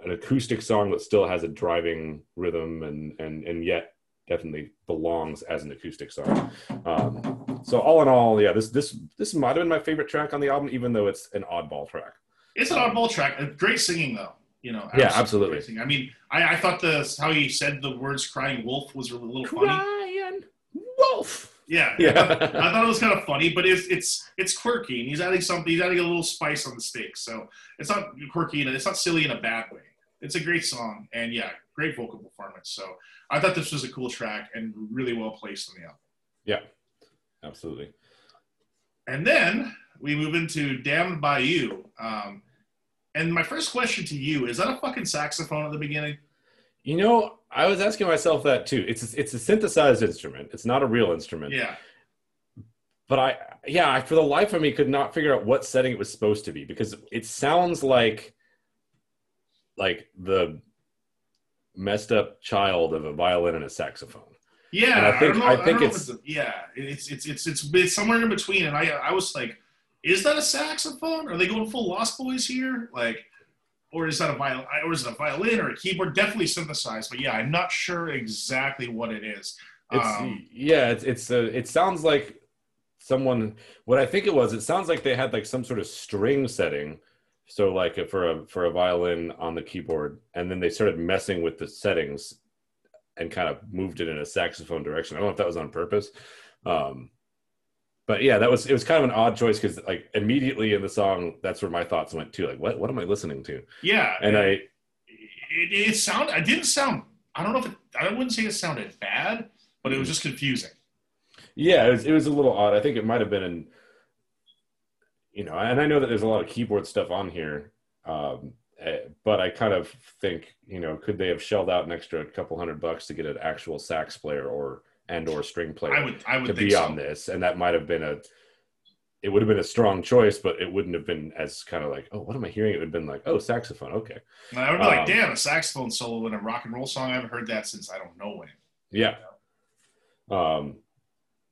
an acoustic song that still has a driving rhythm and and and yet definitely belongs as an acoustic song. Um, so all in all, yeah, this this this might have been my favorite track on the album, even though it's an oddball track. It's an oddball track. Great singing though. You know. Yeah, absolutely. I mean, I, I thought the how he said the words "crying wolf" was a little funny. Crying wolf. Yeah, Yeah. I thought it was kind of funny, but it's it's it's quirky, and he's adding something. He's adding a little spice on the steak, so it's not quirky and it's not silly in a bad way. It's a great song, and yeah, great vocal performance. So I thought this was a cool track and really well placed on the album. Yeah, absolutely. And then we move into "Damned by You." Um, and my first question to you is: That a fucking saxophone at the beginning? You know, I was asking myself that too. It's a, it's a synthesized instrument. It's not a real instrument. Yeah, But I, yeah, I, for the life of me, could not figure out what setting it was supposed to be because it sounds like, like the messed up child of a violin and a saxophone. yeah. And I think- don't know, I think know if it's- yeah. It's it's it's it's it's somewhere in between. And I I was like, is that a saxophone? Are they going full Lost Boys here? Like, or is that a violin? Or is it a violin or a keyboard? Definitely synthesized. But yeah, I'm not sure exactly what it is. It's Um, yeah, it's it's a, it sounds like someone. What I think it was, it sounds like they had like some sort of string setting. So like for a for a violin on the keyboard, and then they started messing with the settings and kind of moved it in a saxophone direction. I don't know if that was on purpose. Um, but yeah, that was it was kind of an odd choice because like immediately in the song, that's where my thoughts went to. Like, what what am I listening to? yeah, And I it, it sound. I didn't sound. I don't know if it, I wouldn't say it sounded bad, but it was just confusing. Yeah, it was, it was a little odd. I think it might have been in, you know, and I know that there's a lot of keyboard stuff on here, um, eh, but I kind of think, you know, could they have shelled out an extra couple hundred bucks to get an actual sax player or and or string player I would. I would to be so. on this, and that might have been a, it would have been a strong choice, but it wouldn't have been as kind of like, oh, what am I hearing? It would have been like, oh, saxophone, okay, And I would be like, Um, damn, a saxophone solo in a rock and roll song. I haven't heard that since I don't know when. Yeah. Um,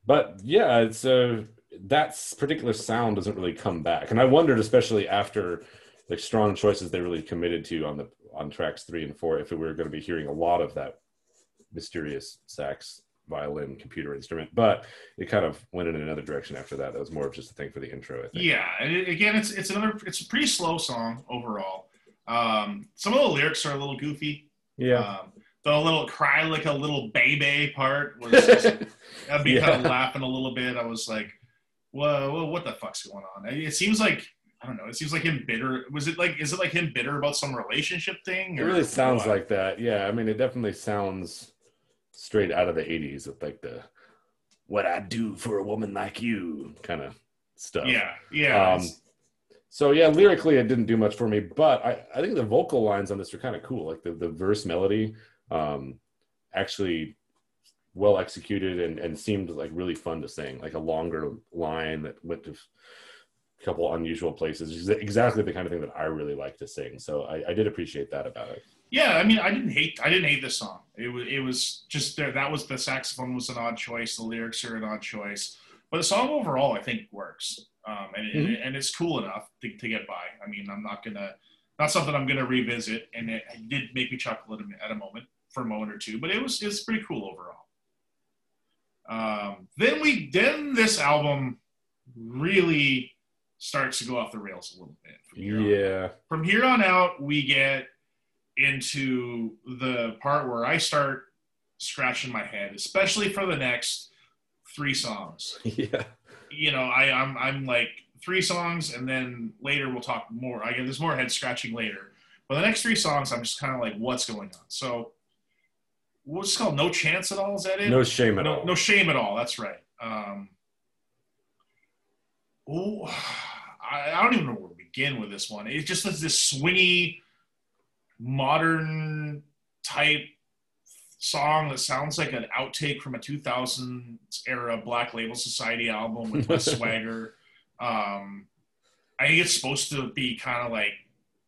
but yeah, it's uh, that particular sound doesn't really come back, and I wondered, especially after like strong choices they really committed to on the on tracks three and four, if we were going to be hearing a lot of that mysterious sax, violin, computer instrument. But it kind of went in another direction after that. That was more of just a thing for the intro, I think. Yeah, and it, again, it's it's another it's a pretty slow song overall. Um, some of the lyrics are a little goofy. Yeah. Um, the little cry like a little baby part was just, I'd be kind of laughing a little bit. I was like, whoa, whoa, what the fuck's going on? It seems like I don't know. It seems like him bitter. Was it like is it like him bitter about some relationship thing? It really sounds what? like that. Yeah, I mean, it definitely sounds straight out of the '80s with like the "what I do for a woman like you" kind of stuff. yeah, yeah. Um, so yeah, lyrically, it didn't do much for me, but I, I think the vocal lines on this are kind of cool. Like the, the verse melody um, actually well executed and, and seemed like really fun to sing, like a longer line that went to a couple unusual places. Exactly the kind of thing that I really like to sing. So I, I did appreciate that about it. Yeah, I mean, I didn't hate. I didn't hate this song. It was. It was just there. that was the saxophone was an odd choice. The lyrics are an odd choice, but the song overall, I think, works. Um, and, mm-hmm. and it's cool enough to, to get by. I mean, I'm not gonna. Not something I'm gonna revisit, and it, it did make me chuckle at a, at a moment for a moment or two. But it was it's pretty cool overall. Um, then we then this album really starts to go off the rails a little bit. From yeah. From here on out, we get into the part where I start scratching my head, especially for the next three songs. Yeah. You know, I, I'm I'm like three songs, and then later we'll talk more. I get there's more head scratching later, but the next three songs, I'm just kind of like, what's going on? So, what's called No Chance at All? Is that it? No shame at no, all. No shame at all. That's right. Um, oh, I, I don't even know where to begin with this one. It just has this swingy modern type song that sounds like an outtake from a 2000s era Black Label Society album with Wes Swagger. Um, I think it's supposed to be kind of like,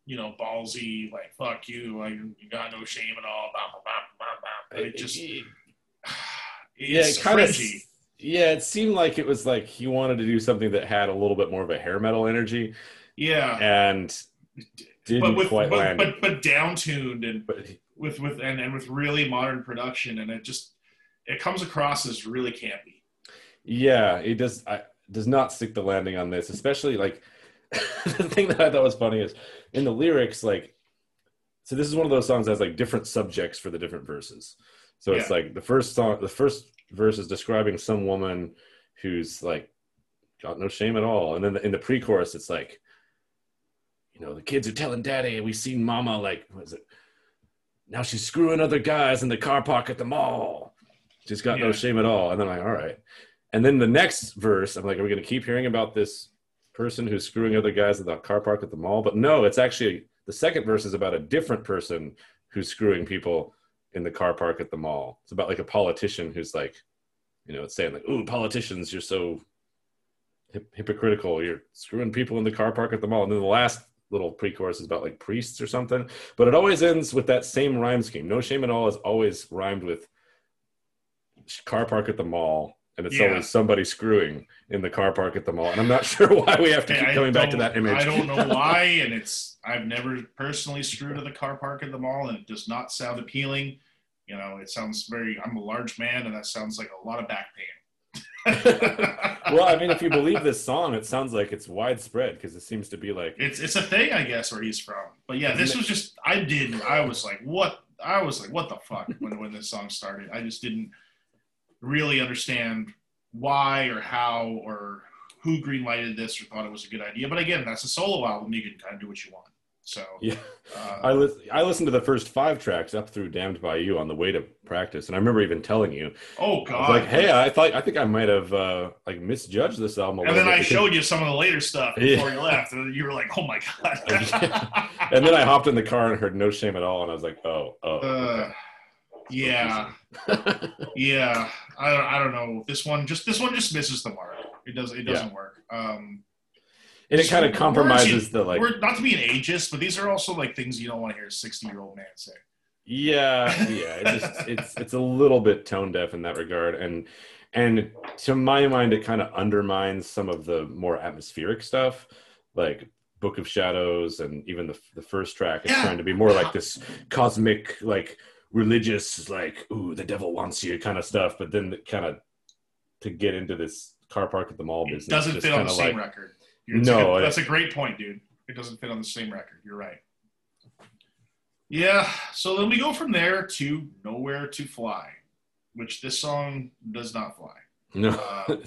you know, ballsy, like "fuck you," like you got no shame at all. Blah, blah, blah, it just, yeah, it kind of, yeah, it seemed like it was like he wanted to do something that had a little bit more of a hair metal energy. Yeah, and didn't but with, quite but, land. But but downtuned and but, with with and, and with really modern production, and it just it comes across as really campy. Yeah, it does. I, does not stick the landing on this, especially like the thing that I thought was funny is in the lyrics, like so this is one of those songs that has like different subjects for the different verses. So yeah. it's like the first song, the first verse is describing some woman who's like got no shame at all, and then in the pre-chorus, it's like you know, the kids are telling daddy, we seen mama like, what is it? Now she's screwing other guys in the car park at the mall. She's got yeah. no shame at all. And then I'm like, all right. And then the next verse, I'm like, are we going to keep hearing about this person who's screwing other guys in the car park at the mall? But no, it's actually the second verse is about a different person who's screwing people in the car park at the mall. It's about like a politician who's like, you know, it's saying like, "Ooh, politicians, you're so hip- hypocritical. You're screwing people in the car park at the mall." And then the last little pre-chorus is about like priests or something. But it always ends with that same rhyme scheme. No shame at all is always rhymed with car park at the mall. And it's yeah. always somebody screwing in the car park at the mall. And I'm not sure why we have to keep coming back to that image. I don't know why. And it's, I've never personally screwed at the car park at the mall and it does not sound appealing. You know, it sounds very, I'm a large man and that sounds like a lot of back pain. well, I mean, if you believe this song, it sounds like it's widespread because it seems to be like it's it's a thing, I guess, where he's from. But yeah, this was just I didn't. I was like, what? I was like, what the fuck when when this song started. I just didn't really understand why or how or who greenlighted this or thought it was a good idea. But again, that's a solo album. You can kind of do what you want. So yeah, uh, I I listened to the first five tracks up through "Damned by You" on the way to practice, and I remember even telling you, "Oh God!" like, hey, I thought I think I might have uh, like misjudged this album. and then I because... showed you some of the later stuff before yeah. you left, and you were like, "Oh my God!" and then I hopped in the car and heard "No Shame at All," and I was like, "Oh, oh." Uh, okay. Yeah, yeah. I don't, I don't know. This one just this one just misses the mark. It does it doesn't yeah. work. Um, and it kind of compromises the like. We're not to be an ageist, but these are also like things you don't want to hear a sixty-year-old man say. Yeah, yeah, it just, it's it's a little bit tone deaf in that regard, and and to my mind, it kind of undermines some of the more atmospheric stuff, like Book of Shadows, and even the the first track is yeah. trying to be more like this cosmic, like religious, like ooh, the devil wants you kind of stuff, but then kind of to get into this car park at the mall business doesn't fit on the same like, record no, a, that's a great point, dude. It doesn't fit on the same record. You're right. Yeah, so then we go from there to Nowhere to Fly, which this song does not fly. No. Uh,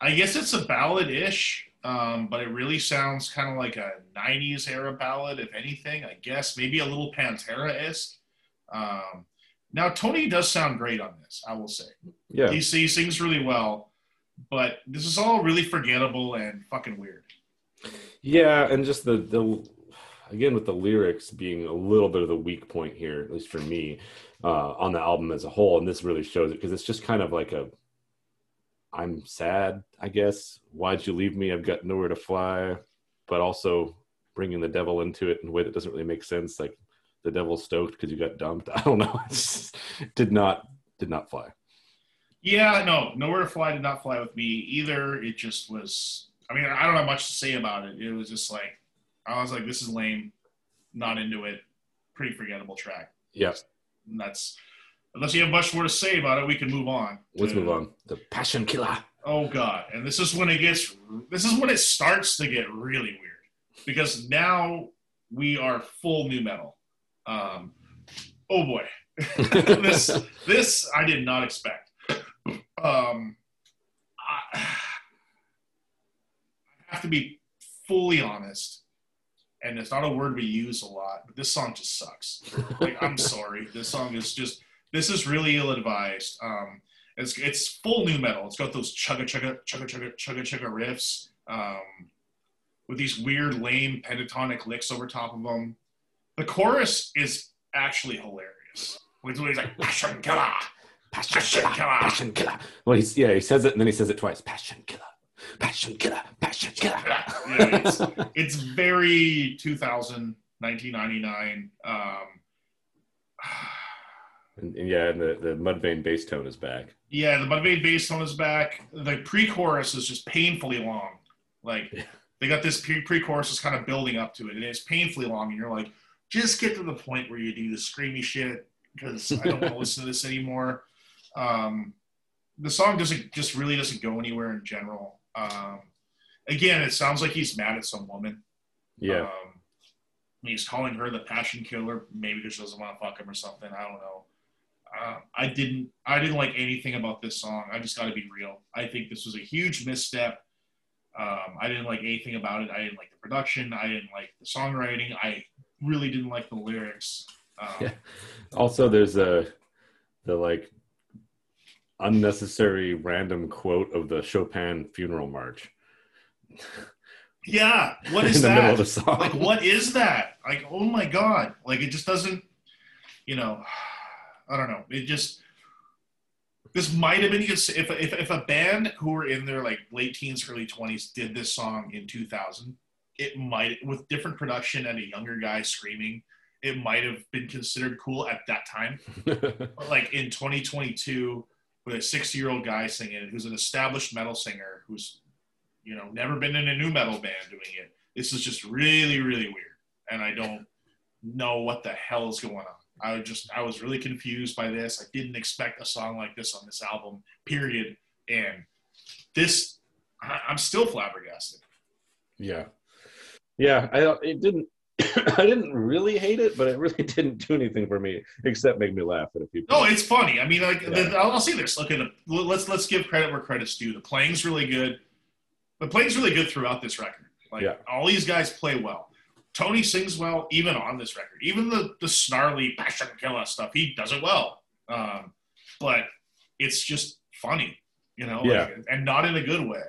I guess it's a ballad ish, um, but it really sounds kind of like a 90s era ballad, if anything. I guess maybe a little Pantera esque. Um, now, Tony does sound great on this, I will say. Yeah. He, he sings really well but this is all really forgettable and fucking weird. Yeah, and just the the again with the lyrics being a little bit of the weak point here, at least for me. uh, on the album as a whole, and this really shows it because it's just kind of like a I'm sad, I guess. Why'd you leave me? I've got nowhere to fly, but also bringing the devil into it in a way that doesn't really make sense. Like the devil stoked because you got dumped. I don't know. It did not did not fly. Yeah, no, nowhere to fly did not fly with me either. It just was. I mean, I don't have much to say about it. It was just like I was like, this is lame. Not into it. Pretty forgettable track. Yes. And that's unless you have much more to say about it, we can move on. Let's to- move on. The Passion Killer. Oh god, and this is when it gets. This is when it starts to get really weird because now we are full nu metal. Um, oh boy, this this I did not expect. Um, I, I have to be fully honest, and it's not a word we use a lot, but this song just sucks. Like I'm sorry, this song is just this is really ill advised. Um, it's it's full nu metal. It's got those chugga chugga chugga chugga chugga chugga riffs um, with these weird lame pentatonic licks over top of them. The chorus is actually hilarious. It's when he's like passion killer, Passion Passion Killer. Killer. Passion Killer. Well, he's yeah, he says it and then he says it twice. Passion Killer. Passion Killer. Passion Killer. Yeah, yeah, it's, it's very 2000, 1999. Um, And, and yeah, and the, the Mudvayne bass tone is back. yeah, the Mudvayne bass tone is back. The pre-chorus is just painfully long. Like Yeah. they got this pre- pre-chorus is kind of building up to it, and it's painfully long. And you're like, just get to the point where you do the screamy shit because I don't want to listen to this anymore. Um, the song doesn't just really doesn't go anywhere in general. Um, again, it sounds like he's mad at some woman. Yeah. Um, he's calling her the passion killer, maybe because she doesn't want to fuck him or something. I don't know. Uh, I didn't. I didn't like anything about this song. I just got to be real. I think this was a huge misstep. Um, I didn't like anything about it. I didn't like the production. I didn't like the songwriting. I really didn't like the lyrics. Um, Yeah. Also, there's a the like unnecessary random quote of the Chopin funeral march yeah. what is in is the that? middle of the song. like what is that like oh my god like it just doesn't you know i don't know it just this might have been if, if, if a band who were in their like late teens early 20s did this song in 2000 it might with different production and a younger guy screaming it might have been considered cool at that time. But like in 2022 with a 60 year old guy singing who's an established metal singer who's you know never been in a nu metal band doing it this is just really really weird. And i don't know what the hell is going on. I just i was really confused by this. I didn't expect a song like this on this album period. And this I, i'm still flabbergasted. Yeah, yeah. I it didn't. I didn't really hate it, but it really didn't do anything for me except make me laugh at a few. No, it's funny. I mean, like Yeah. the, I'll, I'll say this. Look at the, let's let's give credit where credit's due. The playing's really good. The playing's really good throughout this record. Like Yeah. all these guys play well. Tony sings well, even on this record. Even the the snarly passion killer stuff, he does it well. Um, but it's just funny, you know, Yeah. like, and not in a good way.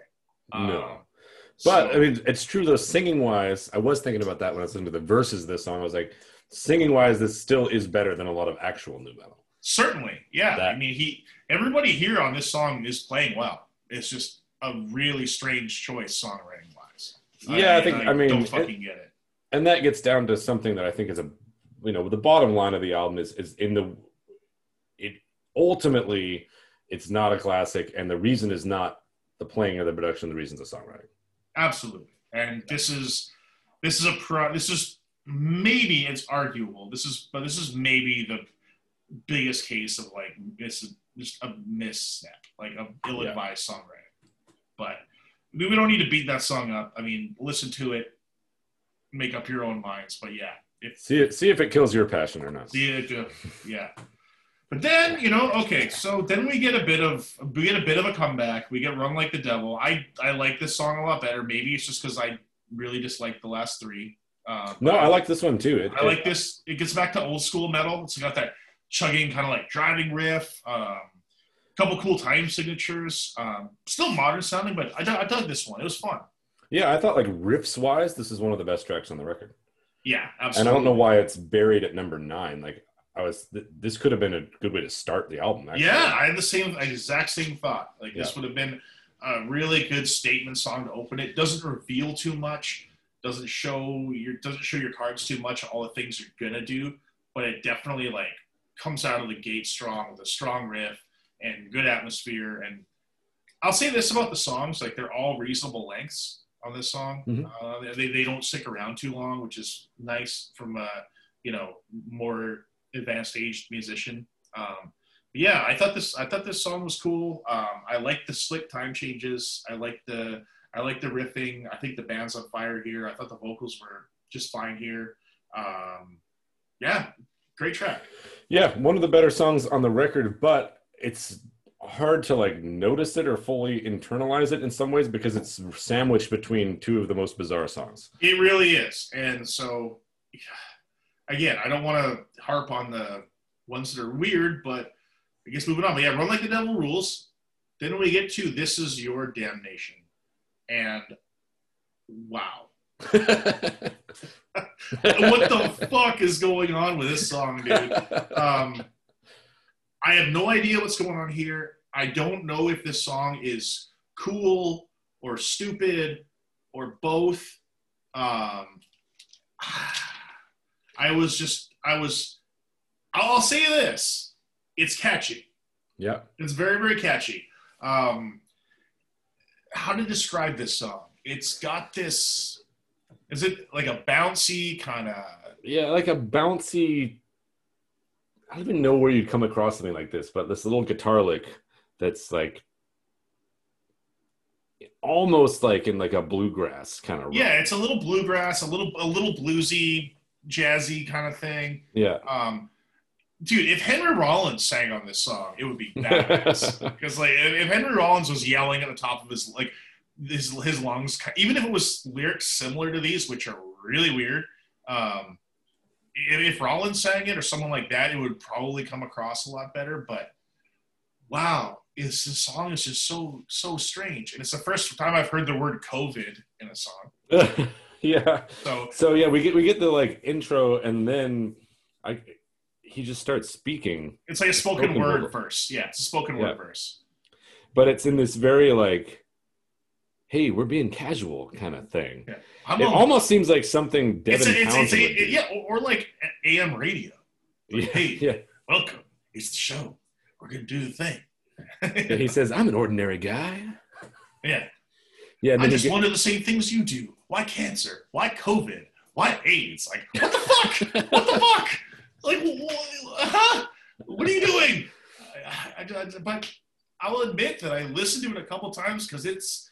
No. Um, But so- I mean, it's true though. Singing wise, I was thinking about that when I was listening to the verses of this song. I was like, singing wise, this still is better than a lot of actual nu metal. Certainly, yeah. That- I mean, he everybody here on this song is playing well. It's just a really strange choice songwriting wise. Yeah, I think- I mean, don't it- fucking get it. and that gets down to something that I think is a you know the bottom line of the album is is in the it ultimately it's not a classic and the reason is not the playing or the production the reason is the songwriting Absolutely, and this is this is a pro. This is maybe it's arguable. This is but this is maybe the biggest case of like this is just a misstep, like a ill-advised songwriting. But we we don't need to beat that song up. I mean, listen to it, make up your own minds. But yeah, if see it see if it kills your passion or not See it, uh, yeah. But then you know, okay, so then we get a bit of we get a bit of a comeback. We get "Run Like the Devil." I I like this song a lot better. Maybe it's just because I really dislike the last three. Uh, no i like this one too it, I like this. It gets back to old school metal. It's got that chugging kind of like driving riff. Um, couple cool time signatures. Um, still modern sounding, but I, I dug this one. It was fun. yeah i thought like riffs wise this is one of the best tracks on the record Yeah, absolutely. and i don't know why it's buried at number nine like I was th- this could have been a good way to start the album. Actually. Yeah, I had the same exact same thought. Like this would have been a really good statement song to open it. Doesn't reveal too much. Doesn't show your doesn't show your cards too much. All the things you're gonna do, but it definitely like comes out of the gate strong with a strong riff and good atmosphere. And I'll say this about the songs: like they're all reasonable lengths on this song. Mhm. Uh, they they don't stick around too long, which is nice from a you know more advanced aged musician. Um, yeah, I thought this I thought this song was cool. Um, I like the slick time changes. I like the I like the riffing. I think the band's on fire here. I thought the vocals were just fine here. Um, yeah, great track. Yeah, one of the better songs on the record, but it's hard to like notice it or fully internalize it in some ways because it's sandwiched between two of the most bizarre songs. It really is. And so, again, I don't want to harp on the ones that are weird, but I guess moving on. But yeah, Run Like the Devil Rules. Then we get to This Is Your Damnation. And wow. what the fuck is going on with this song, dude? Um, I have no idea what's going on here. I don't know if this song is cool or stupid or both. Um, I was just, I was, I'll say this it's catchy. yeah. It's very, very catchy. Um, how to describe this song? It's got this, is it like a bouncy kind of, Yeah, like a bouncy. I don't even know where you'd come across something like this, but this little guitar lick that's like almost like in like a bluegrass kind of. yeah, it's a little bluegrass, a little, a little bluesy, jazzy kind of thing. Yeah. Um, dude, if Henry Rollins sang on this song, it would be badass. Because like, if Henry Rollins was yelling at the top of his like his his lungs, even if it was lyrics similar to these, which are really weird, um, if, if Rollins sang it or someone like that, it would probably come across a lot better. But wow, it's the song is just so so strange, and it's the first time I've heard the word COVID in a song. yeah. So So yeah, we get we get the like intro, and then I he just starts speaking, it's like a spoken, Spoken word word. verse. Yeah, it's a spoken Yeah. word verse. but it's in this very like, hey, we're being casual kind of thing. Yeah. It a- almost seems like something it's a, it's, it's a, do. yeah, or, or like AM radio. yeah, hey. yeah. Welcome. It's the show. We're gonna do the thing. Yeah, He says, "I'm an ordinary guy." yeah. Yeah, and I just get- wonder the same things you do. Why cancer? Why COVID? Why AIDS? Like what the fuck? what the fuck? Like wh- huh? What are you doing? I, I, I- but I'll admit that I listened to it a couple times because it's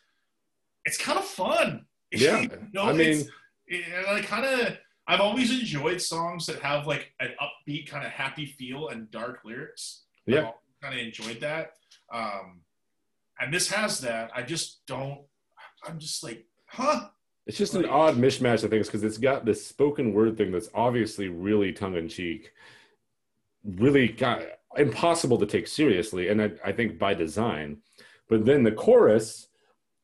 it's kind of fun. Yeah, You know, I mean, and I kind of I've always enjoyed songs that have like an upbeat kind of happy feel and dark lyrics. Yeah. kind of enjoyed that. Um, and this has that. I just don't. I'm just like, huh? It's just an odd mishmash of things because it's got this spoken word thing that's obviously really tongue in cheek, really got impossible to take seriously, and I, I think by design. But then the chorus,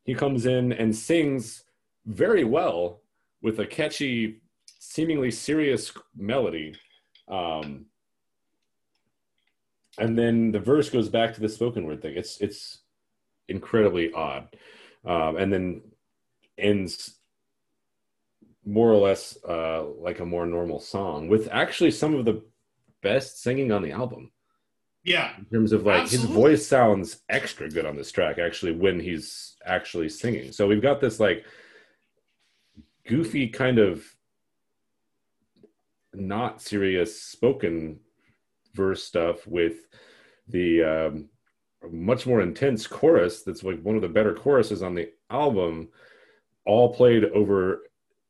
he comes in and sings very well with a catchy, seemingly serious melody. Um, and then the verse goes back to the spoken word thing. It's it's incredibly odd, um, and then ends more or less uh, like a more normal song with actually some of the best singing on the album. Yeah, in terms of like his voice sounds extra good on this track actually when he's actually singing. So we've got this like goofy kind of not serious spoken verse stuff with the um, much more intense chorus that's like one of the better choruses on the album all played over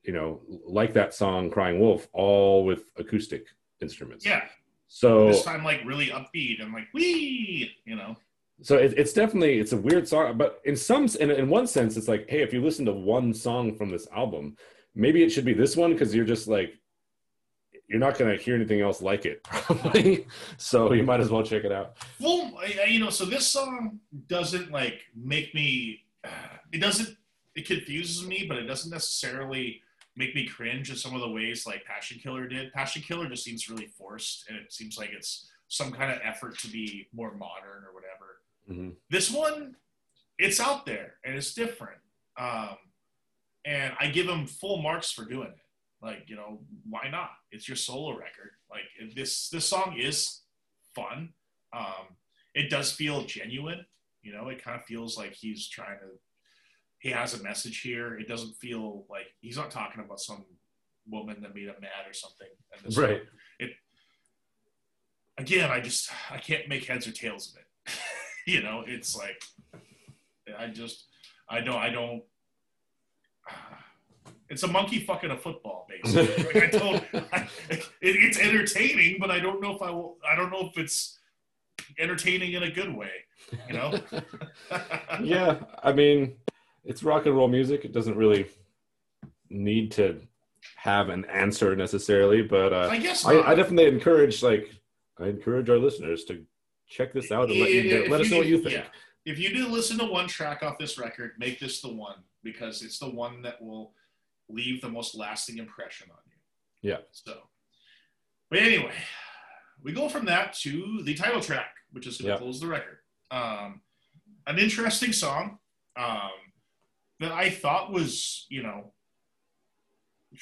you know like that song crying wolf all with acoustic instruments yeah. so This time, like really upbeat and like wee, you know. so it, it's definitely it's a weird song but in some in, in one sense it's like hey if you listen to one song from this album maybe it should be this one because you're just like you're not going to hear anything else like it probably so you might as well check it out Well, you know, so this song doesn't like make me. It doesn't. It confuses me, but it doesn't necessarily make me cringe in some of the ways like Passion Killer did. Passion Killer just seems really forced, and it seems like it's some kind of effort to be more modern or whatever. Mhm. This one, it's out there and it's different. Um, and I give him full marks for doing it. Like, you know, why not? It's your solo record. Like this, this song is fun. Um, it does feel genuine. You know, it kind of feels like he's trying to. He has a message here. It doesn't feel like he's not talking about some woman that made him mad or something. Right. again, I just I can't make heads or tails of it. you know, it's like I just I don't I don't. It's a monkey fucking a football, basically. Like I don't. I, it, it's entertaining, but I don't know if I will. I don't know if it's entertaining in a good way. You know. yeah, I mean, it's rock and roll music. It doesn't really need to have an answer necessarily, but uh, I guess I. I definitely encourage like I encourage our listeners to check this out and let, you, let us know what you think. yeah. If you do listen to one track off this record, make this the one because it's the one that will leave the most lasting impression on you. Yeah. So, but anyway, we go from that to the title track, which is going to Yeah. close the record. Um, an interesting song um, that I thought was, you know,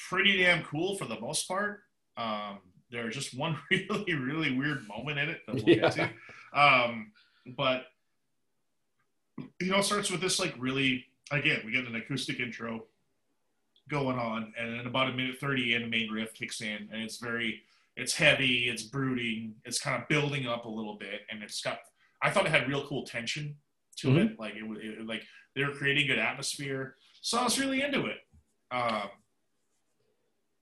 pretty damn cool for the most part. Um, there's just one really, really weird moment in it that we'll get to. Um, but you know, it starts with this like really again, we get an acoustic intro going on, and in about a minute thirty in, the main riff kicks in, and it's very it's heavy, it's brooding, it's kind of building up a little bit, and it's got I thought it had real cool tension to it, like it was it, like they were creating good atmosphere. So I was really into it. Um,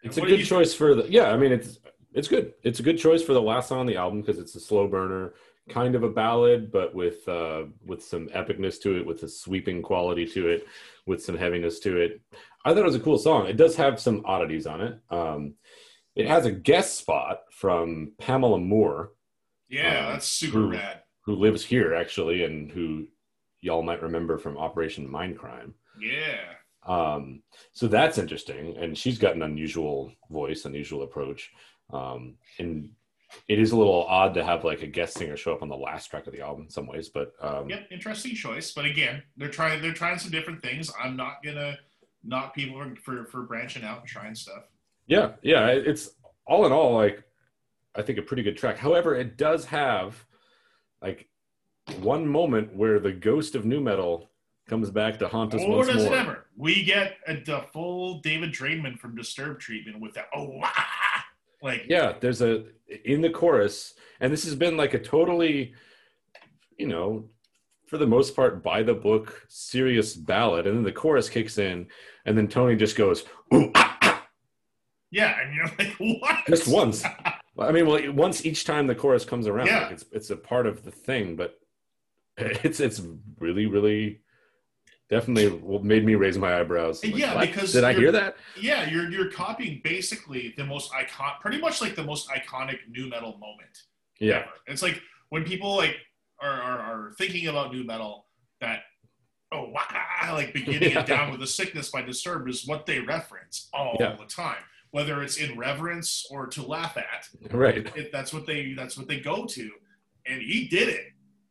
It's a good choice for the yeah. I mean, it's it's good. It's a good choice for the last song on the album because it's a slow burner, kind of a ballad, but with uh, with some epicness to it, with a sweeping quality to it, with some heaviness to it. I thought it was a cool song. It does have some oddities on it. Um, it has a guest spot from Pamela Moore, Yeah, Um, that's super who- rad. who lives here actually, and who y'all might remember from Operation Mindcrime. Yeah. Um, so that's interesting, and she's got an unusual voice, unusual approach, um, and it is a little odd to have like a guest singer show up on the last track of the album in some ways. But um, Yep, interesting choice. But again, they're trying they're trying some different things. I'm not gonna knock people for for, for branching out and trying stuff. yeah, yeah, it's all in all like I think a pretty good track. However, it does have like one moment where the ghost of nu metal comes back to haunt us Or once does more. it ever? We get a, the full David Draiman from Disturbed treatment with that. Oh, like yeah there's a in the chorus and this has been like a totally you know for the most part by the book serious ballad and then the chorus kicks in and then tony just goes Ooh, ah, ah," yeah, and you're like, what? just once i mean well once each time the chorus comes around Yeah. like it's it's a part of the thing but it's it's really really definitely made me raise my eyebrows Like, Yeah, what? because did i hear that Yeah, you're you're copying basically the most icon, pretty much like the most iconic nu metal moment. yeah ever. It's like when people like are, are, are thinking about nu metal, that oh wow, like beginning Yeah. it down with the sickness by Disturbed is what they reference all Yeah. the time, whether it's in reverence or to laugh at. right It, that's what they that's what they go to, and he did it.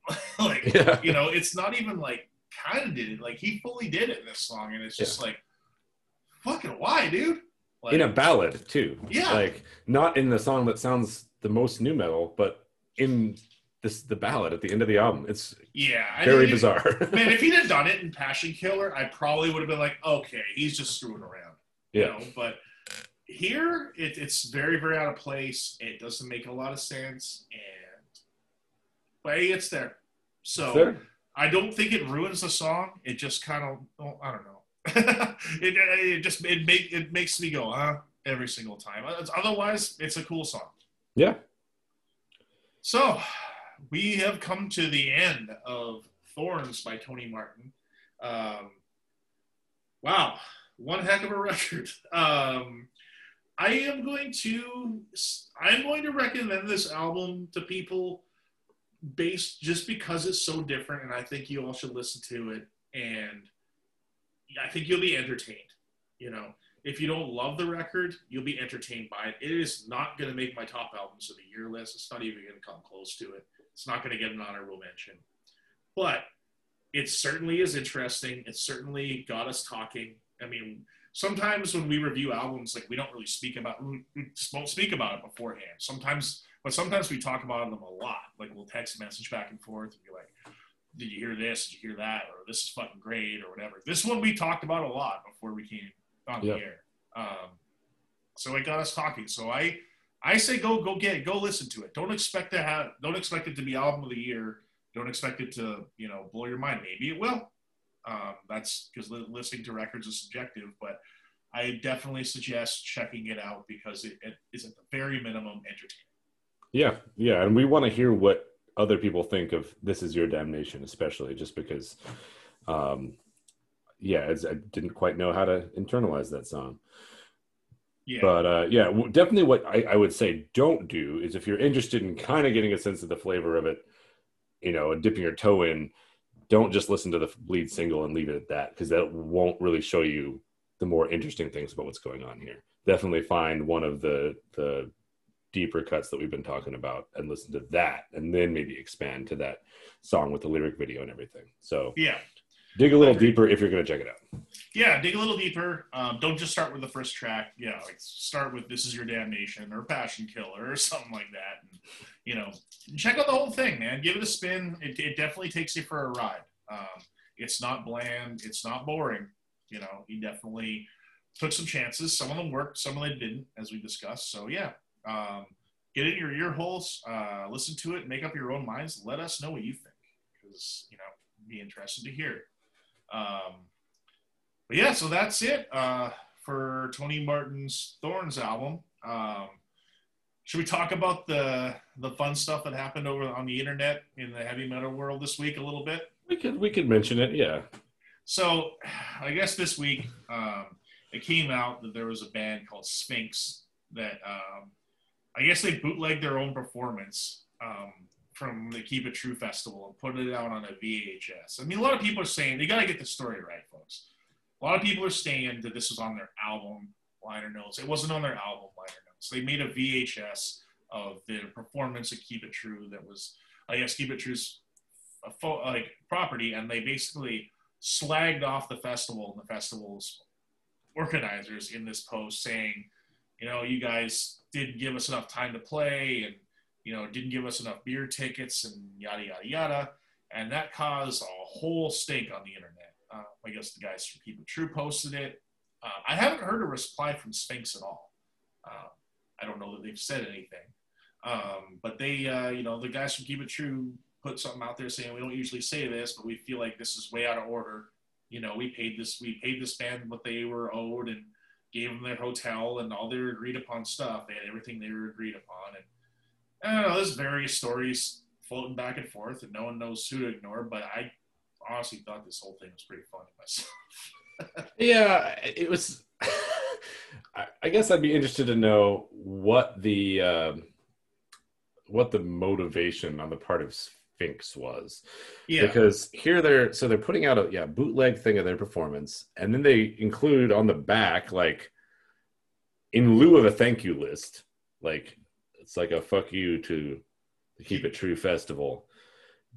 like yeah you know, it's not even like kind of did it. Like he fully did it in this song, and it's just like fucking why, dude. Like, in a ballad too. Yeah. Like not in the song that sounds the most nu metal, but in this the ballad at the end of the album. It's yeah, I very mean, bizarre. Man, if he'd have done it in Passion Killer, I probably would have been like, okay, he's just screwing around. You yeah. know? But here, it, it's very, very out of place. It doesn't make a lot of sense. And, but hey, it's there. So. I don't think it ruins the song. It just kind of, well, I don't know. it, it just, it, make, it makes me go, huh? Every single time. Otherwise, it's a cool song. Yeah. So we have come to the end of Thorns by Tony Martin. Um, wow, one heck of a record. Um, I am going to I'm going to recommend this album to people based just because it's so different, and I think you all should listen to it. And I think you'll be entertained. You know, if you don't love the record, you'll be entertained by it. It is not going to make my top albums of the year list. It's not even going to come close to it. It's not going to get an honorable mention. But it certainly is interesting. It certainly got us talking. I mean, sometimes when we review albums, like we don't really speak about we won't speak about it beforehand. Sometimes, but sometimes we talk about them a lot. Like we'll text message back and forth and be like, "Did you hear this? Did you hear that? Or this is fucking great, or whatever." This one we talked about a lot before we came on the air. Um, so it got us talking. So I, I say go go get it, go listen to it. Don't expect to have don't expect it to be album of the year. Don't expect it to you know blow your mind. Maybe it will. Um, that's because listening to records is subjective, but I definitely suggest checking it out because it, it is at the very minimum entertaining. Yeah, yeah, and we want to hear what other people think of "This Is Your Damnation," especially just because, um, yeah, I didn't quite know how to internalize that song. Yeah. But uh, yeah, definitely what I, I, would say don't do is if you're interested in kind of getting a sense of the flavor of it, you know, dipping your toe in, don't just listen to the lead single and leave it at that because that won't really show you the more interesting things about what's going on here. Definitely find one of the the deeper cuts that we've been talking about and listen to that and then maybe expand to that song with the lyric video and everything. So yeah, dig a little deeper if you're going to check it out. Yeah, dig a little deeper. Um, don't just start with the first track. Yeah, like start with "This Is Your Damnation" or "Passion Killer" or something like that. And, you know, check out the whole thing, man. Give it a spin. It, it definitely takes you for a ride. Um, it's not bland. It's not boring. You know, he definitely took some chances. Some of them worked. Some of them didn't, as we discussed. So yeah, um, get in your ear holes. Uh, listen to it. Make up your own minds. Let us know what you think, because you know, be interested to hear. Um, but yeah, so that's it uh, for Tony Martin's Thorns album. Um, should we talk about the the fun stuff that happened over on the internet in the heavy metal world this week a little bit? We could we could mention it, yeah. So, I guess this week um, it came out that there was a band called Sphinx that um, I guess they bootlegged their own performance um, from the Keep It True festival and put it out on a VHS. I mean, a lot of people are saying they got to get the story right, folks. A lot of people are saying that this was on their album liner notes. It wasn't on their album liner notes. They made a VHS of their performance of Keep It True that was, I guess, Keep It True's a fo- like property, and they basically slagged off the festival and the festival's organizers in this post saying, you know, you guys didn't give us enough time to play and you know, didn't give us enough beer tickets and yada, yada, yada. And that caused a whole stink on the internet. Uh, I guess the guys from Keep It True posted it. Uh, I haven't heard a reply from Sphinx at all. Uh, I don't know that they've said anything. Um, but they, uh, you know, the guys from Keep It True put something out there saying we don't usually say this, but we feel like this is way out of order. You know, we paid this, we paid this band what they were owed and gave them their hotel and all their agreed upon stuff. They had everything they were agreed upon, and I don't know, there's various stories floating back and forth, and no one knows who to ignore. But I honestly thought this whole thing was pretty funny myself. yeah, it was. I guess I'd be interested to know what the um, what the motivation on the part of Sphinx was. Yeah. Because here they're so they're putting out a yeah bootleg thing of their performance, and then they include on the back like in lieu of a thank you list, like it's like a fuck you to the Keep It True festival.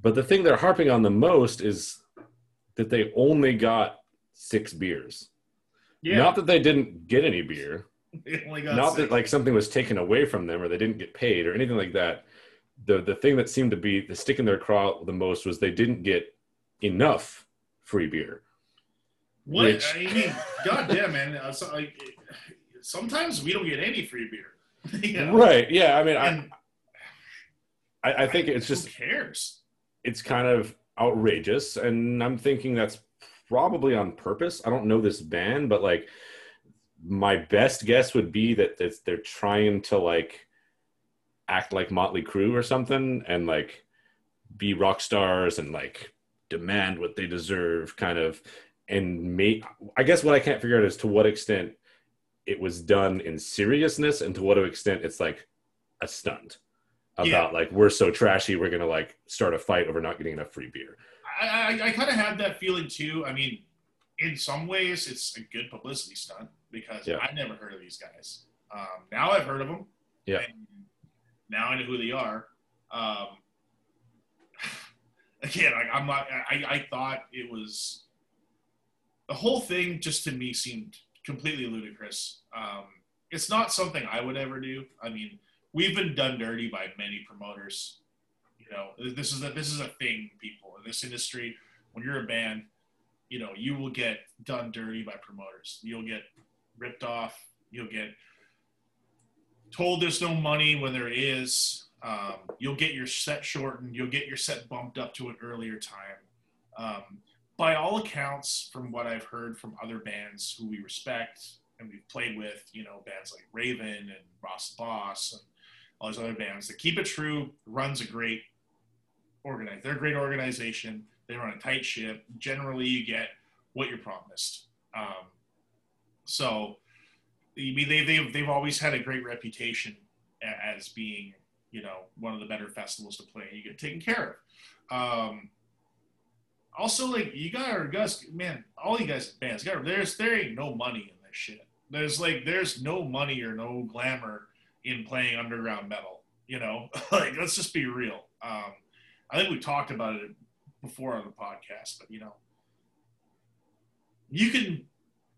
But the thing they're harping on the most is that they only got six beers. Yeah. Not that they didn't get any beer. Not six. that like something was taken away from them or they didn't get paid or anything like that. The the thing that seemed to be the stick in their craw the most was they didn't get enough free beer. What which... I mean, goddamn man! Uh, so, like, sometimes we don't get any free beer. Right. Yeah. I mean, and, I, I think it's just cares. It's kind of outrageous, and I'm thinking that's probably on purpose. I don't know this band, but like my best guess would be that they're trying to like act like Motley Crue or something, and like be rock stars and like demand what they deserve, kind of. And may I guess what I can't figure out is to what extent it was done in seriousness and to what extent it's like a stunt about yeah. like we're so trashy we're gonna like start a fight over not getting enough free beer i i, I kind of had that feeling too i mean in some ways, it's a good publicity stunt because Yeah. I never heard of these guys. Um, now I've heard of them. Yeah. And now I know who they are. Um, again, I'm not. I, I thought it was the whole thing. Just to me, seemed completely ludicrous. Um, it's not something I would ever do. I mean, we've been done dirty by many promoters. You know, this is a this is a thing, people in this industry. When you're a band, you know, you will get done dirty by promoters. You'll get ripped off. You'll get told there's no money when there is. Um, you'll get your set shortened. You'll get your set bumped up to an earlier time. Um, by all accounts, from what I've heard from other bands who we respect and we've played with, you know, bands like Raven and Ross Boss and all these other bands, that Keep It True runs a great organize. They're a great organization. They run a tight ship. Generally, you get what you're promised. Um, so, I mean, they, they've, they've always had a great reputation as being, you know, one of the better festivals to play. You get taken care of. Um, also, like you gotta, guys, man, all you guys bands, got there's there ain't no money in this shit. There's like there's no money or no glamour in playing underground metal. You know, like let's just be real. Um, I think we talked about it before on the podcast, but you know, you can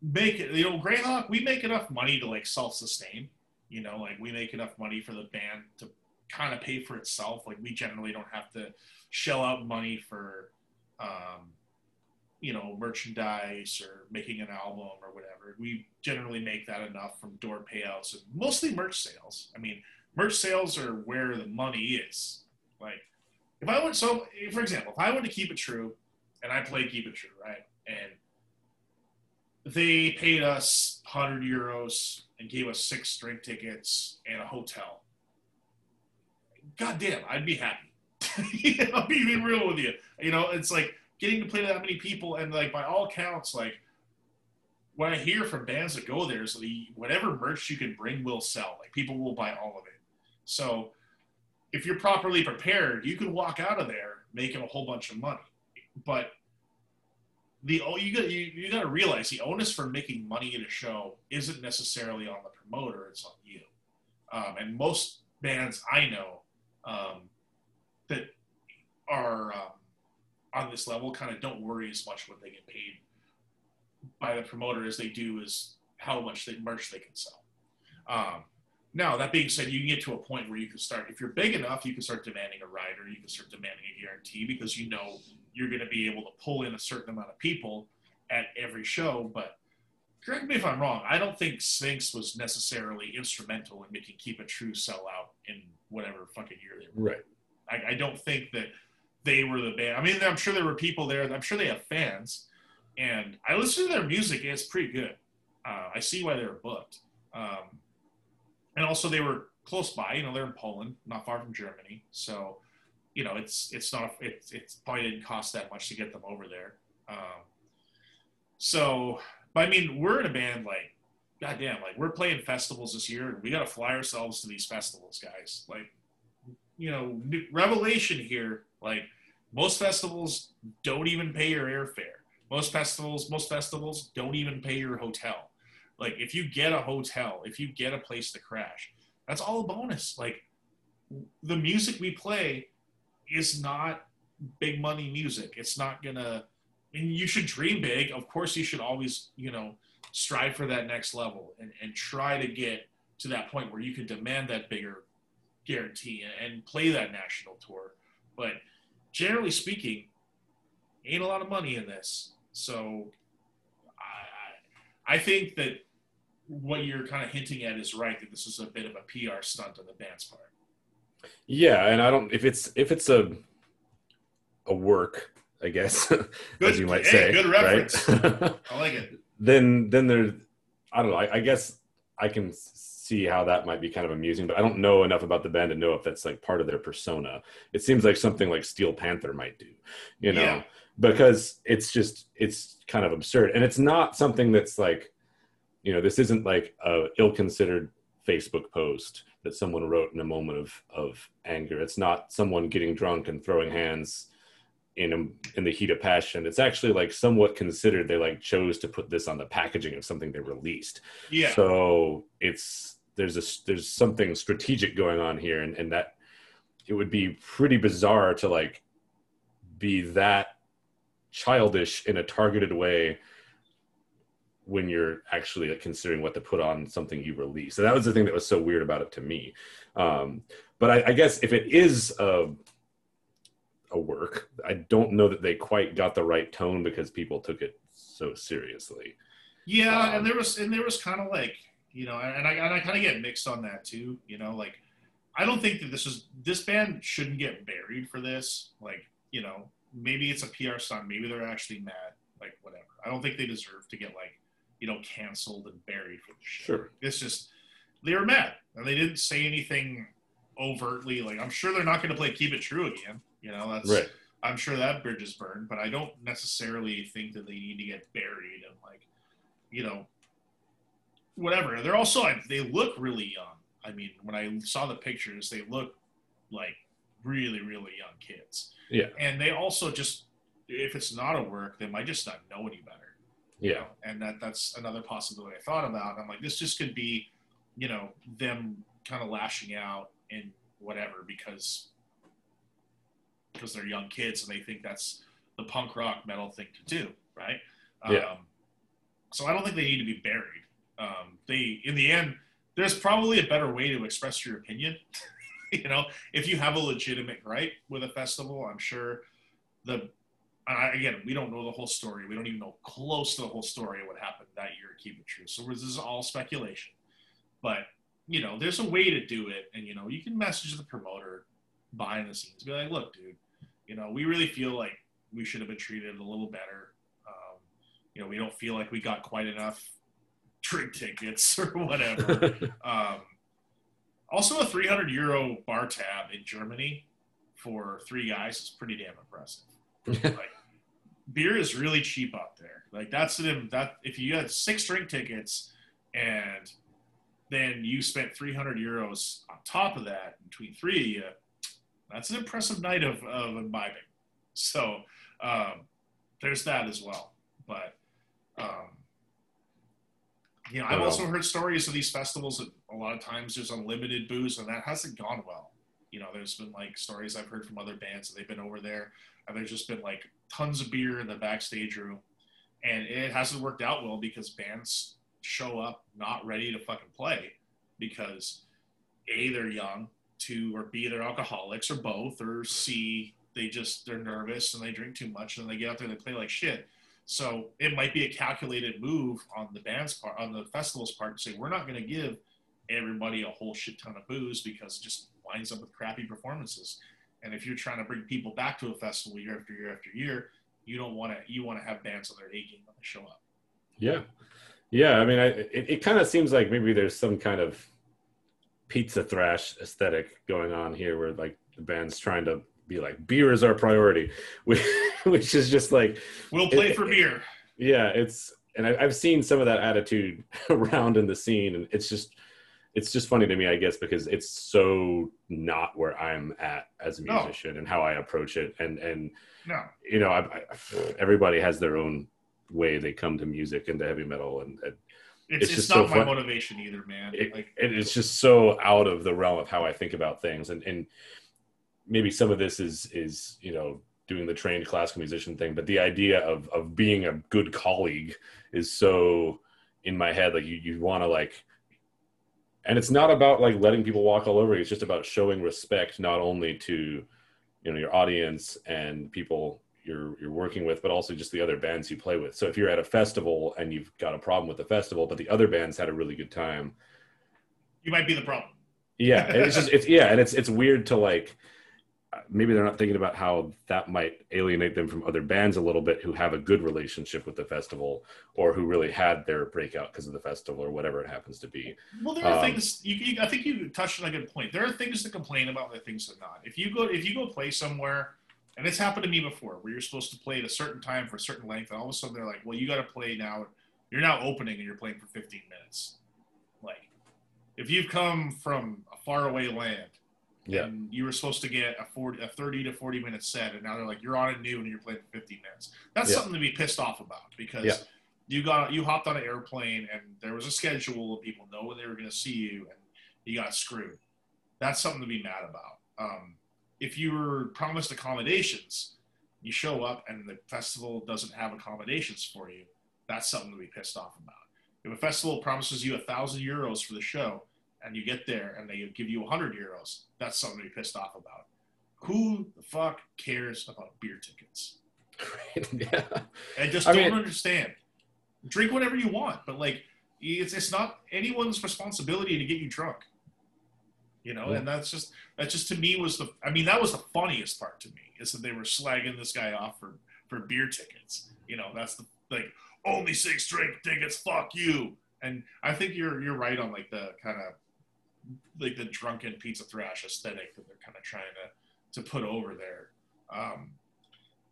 make it. You know, Greyhawk, we make enough money to like self-sustain. You know, like we make enough money for the band to kind of pay for itself. Like we generally don't have to shell out money for, um, you know, merchandise or making an album or whatever. We generally make that enough from door payouts and mostly merch sales. I mean, merch sales are where the money is. Like, if I went, so for example, if I went to Keep It True and I played Keep It True, right? And they paid us 100 euros and gave us six drink tickets and a hotel. God damn, I'd be happy. I'll be real with you. You know, it's like getting to play to that many people, and like by all counts, like what I hear from bands that go there is the whatever merch you can bring will sell. Like people will buy all of it. So if you're properly prepared, you can walk out of there making a whole bunch of money. But the you got you, you got to realize the onus for making money at a show isn't necessarily on the promoter; it's on you. Um, and most bands I know um, that are um, on this level kind of don't worry as much what they get paid by the promoter as they do is how much they, merch they can sell. Now, that being said, you can get to a point where you can start, if you're big enough, you can start demanding a rider, you can start demanding a guarantee because you know you're going to be able to pull in a certain amount of people at every show. But correct me if I'm wrong, I don't think Sphinx was necessarily instrumental in making Keep It True sell out in whatever fucking year they were. Right. I, I don't think that they were the band. I mean, I'm sure there were people there. I'm sure they have fans, and I listen to their music. And it's pretty good. Uh, I see why they were booked, um, and also they were close by. You know, they're in Poland, not far from Germany, so you know it's it's not it's it's probably didn't cost that much to get them over there. Um, so, but I mean, we're in a band like, goddamn, like we're playing festivals this year, and we got to fly ourselves to these festivals, guys. Like, you know, revelation here. Like, most festivals don't even pay your airfare. Most festivals, most festivals don't even pay your hotel. Like, if you get a hotel, if you get a place to crash, that's all a bonus. Like, the music we play is not big money music. It's not gonna. And you should dream big. Of course, you should always, you know, strive for that next level and, and try to get to that point where you can demand that bigger guarantee and, and play that national tour. But generally speaking, ain't a lot of money in this. So I, think that what you're kind of hinting at is right that this is a bit of a PR stunt on the band's part. Yeah, and I don't if it's if it's a a work, I guess, as you might hey, say, good right? reference. I like it. then then there, I don't know. I, I guess I can see how that might be kind of amusing, but I don't know enough about the band to know if that's like part of their persona. It seems like something like Steel Panther might do, you know, Yeah. Because it's just it's kind of absurd, and it's not something that's like, you know, this isn't like a ill-considered Facebook post that someone wrote in a moment of of anger. It's not someone getting drunk and throwing hands in a, in the heat of passion. It's actually like somewhat considered. They like chose to put this on the packaging of something they released. Yeah. So it's there's a there's something strategic going on here, and, and that it would be pretty bizarre to like be that childish in a targeted way when you're actually considering what to put on something you release. So that was the thing that was so weird about it to me. Um, but I, I, guess if it is a, a work, I don't know that they quite got the right tone because people took it so seriously. Yeah, um, and there was and there was kind of like you know, and I and I kind of get mixed on that too. You know, like I don't think that this is this band shouldn't get buried for this. Like you know, maybe it's a PR stunt, maybe they're actually mad, like whatever. I don't think they deserve to get like you know, canceled and buried for the shit. Sure. It's just they were mad and they didn't say anything overtly. Like I'm sure they're not going to play Keep It True again. You know, that's right. I'm sure that bridge is burned, but I don't necessarily think that they need to get buried and like, you know, whatever. They're also they look really young. I mean, when I saw the pictures, they look like really really young kids. Yeah. And they also just if it's not a work, they might just not know any better. Yeah. and that that's another possibility I thought about. I'm like, this just could be, you know, them kind of lashing out and whatever because because they're young kids and they think that's the punk rock metal thing to do, right? Yeah. Um, so I don't think they need to be buried. Um, they, in the end, there's probably a better way to express your opinion. you know, if you have a legitimate gripe with a festival, I'm sure the I, again, we don't know the whole story. We don't even know close to the whole story of what happened that year at Keep It True. So this is all speculation. But you know, there's a way to do it, and you know, you can message the promoter behind the scenes, be like, "Look, dude, you know, we really feel like we should have been treated a little better. Um, you know, we don't feel like we got quite enough drink tickets or whatever." um, also, a 300 euro bar tab in Germany for three guys is pretty damn impressive like, beer is really cheap out there. Like that's the that if you had six drink tickets and then you spent 300 euros on top of that between three of you, that's an impressive night of, of imbibing. So um, there's that as well. But um, you know, I've also um, heard stories of these festivals that a lot of times there's unlimited booze, and that hasn't gone well. You know, there's been like stories I've heard from other bands that they've been over there and there's just been like tons of beer in the backstage room, and it hasn't worked out well because bands show up not ready to fucking play because a they're young, two or b they're alcoholics or both, or c they just they're nervous and they drink too much and they get out there and they play like shit. So it might be a calculated move on the band's part, on the festival's part, to say we're not going to give everybody a whole shit ton of booze because it just winds up with crappy performances. And if you're trying to bring people back to a festival year after year after year, you don't want to. You want to have bands on their A game when they show up. Yeah, yeah. I mean, I, it, it kind of seems like maybe there's some kind of pizza thrash aesthetic going on here, where like the band's trying to be like beer is our priority, which, which is just like we'll play it, for beer. Yeah, it's and I, I've seen some of that attitude around in the scene, and it's just it's just funny to me, I guess, because it's so not where I'm at as a musician no. and how I approach it. And and no. you know, I, I, everybody has their own way they come to music and to heavy metal, and, and it's, it's, it's not so my motivation either, man. It, like, it's just so out of the realm of how I think about things, and and maybe some of this is is you know doing the trained classical musician thing, but the idea of of being a good colleague is so in my head. Like you you want to like and it's not about like letting people walk all over you. It's just about showing respect not only to you know your audience and people you're you're working with, but also just the other bands you play with. So if you're at a festival and you've got a problem with the festival, but the other bands had a really good time, you might be the problem. Yeah, it's just it's yeah, and it's it's weird to like maybe they're not thinking about how that might alienate them from other bands a little bit who have a good relationship with the festival or who really had their breakout because of the festival or whatever it happens to be. Well, there are um, things you, you, I think you touched on a good point. There are things to complain about, there are things to not. If you go if you go play somewhere, and it's happened to me before, where you're supposed to play at a certain time for a certain length, and all of a sudden they're like, "Well, you got to play now. You're now opening, and you're playing for 15 minutes." Like, if you've come from a faraway land Yeah. And you were supposed to get a 40, a 30 to 40 minute set, and now they're like, you're on at new and you're playing for 15 minutes. That's Yeah. something to be pissed off about because Yeah. you got you hopped on an airplane and there was a schedule and people know when they were going to see you and you got screwed. That's something to be mad about. Um, if you were promised accommodations, you show up and the festival doesn't have accommodations for you. That's something to be pissed off about. If a festival promises you a thousand euros for the show and you get there and they give you a hundred euros, that's something to be pissed off about. Who the fuck cares about beer tickets? yeah. I just I don't mean- understand. Drink whatever you want, but like it's it's not anyone's responsibility to get you drunk. You know, Yeah. and that's just that just to me was the I mean that was the funniest part to me is that they were slagging this guy off for for beer tickets. You know, that's the like only six drink tickets, fuck you. And I think you're you're right on like the kind of like the drunken pizza thrash aesthetic that they're kind of trying to to put over there. Um,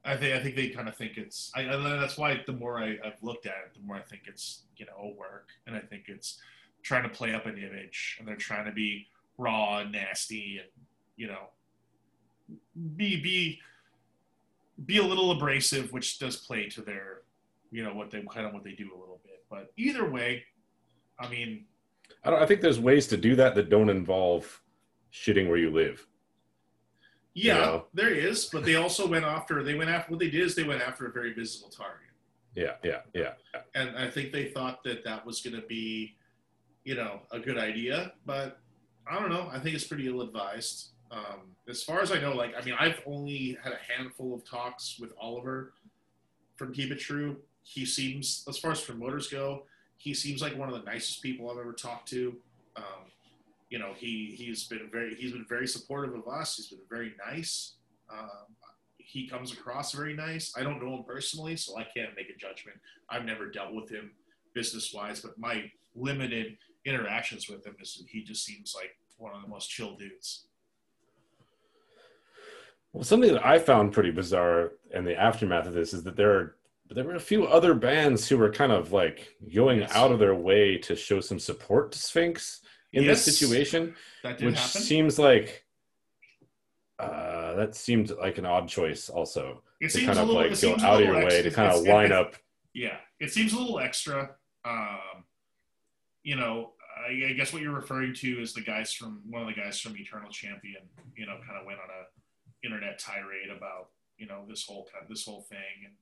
I think I think they kind of think it's. I, I that's why the more I, I've looked at it, the more I think it's you know a work, and I think it's trying to play up an image, and they're trying to be raw and nasty, and you know, be be be a little abrasive, which does play to their, you know, what they kind of what they do a little bit. But either way, I mean, I, don't, I think there's ways to do that that don't involve shitting where you live. yeah, know? there is, but they also went after. They went after what they did is they went after a very visible target. Yeah, yeah, yeah. yeah. and I think they thought that that was going to be, you know, a good idea. But I don't know. I think it's pretty ill-advised. Um, as far as I know, like I mean, I've only had a handful of talks with Oliver from Keep It True. He seems, as far as promoters go, he seems like one of the nicest people I've ever talked to. Um, you know, he he's been very he's been very supportive of us. He's been very nice. Um, he comes across very nice. I don't know him personally, so I can't make a judgment. I've never dealt with him business wise, but my limited interactions with him is he just seems like one of the most chill dudes. Well, something that I found pretty bizarre in the aftermath of this is that there are there were a few other bands who were kind of like going Yes. out of their way to show some support to Sphinx in Yes. this situation, That did which happen. seems like uh, that seemed like an odd choice. Also, it to seems kind a of little, like go out of your way to kind of line up. Yeah, it seems a little extra. Um, you know, I, I guess what you're referring to is the guys from one of the guys from Eternal Champion. You know, kind of went on a internet tirade about you know this whole kind of this whole thing, and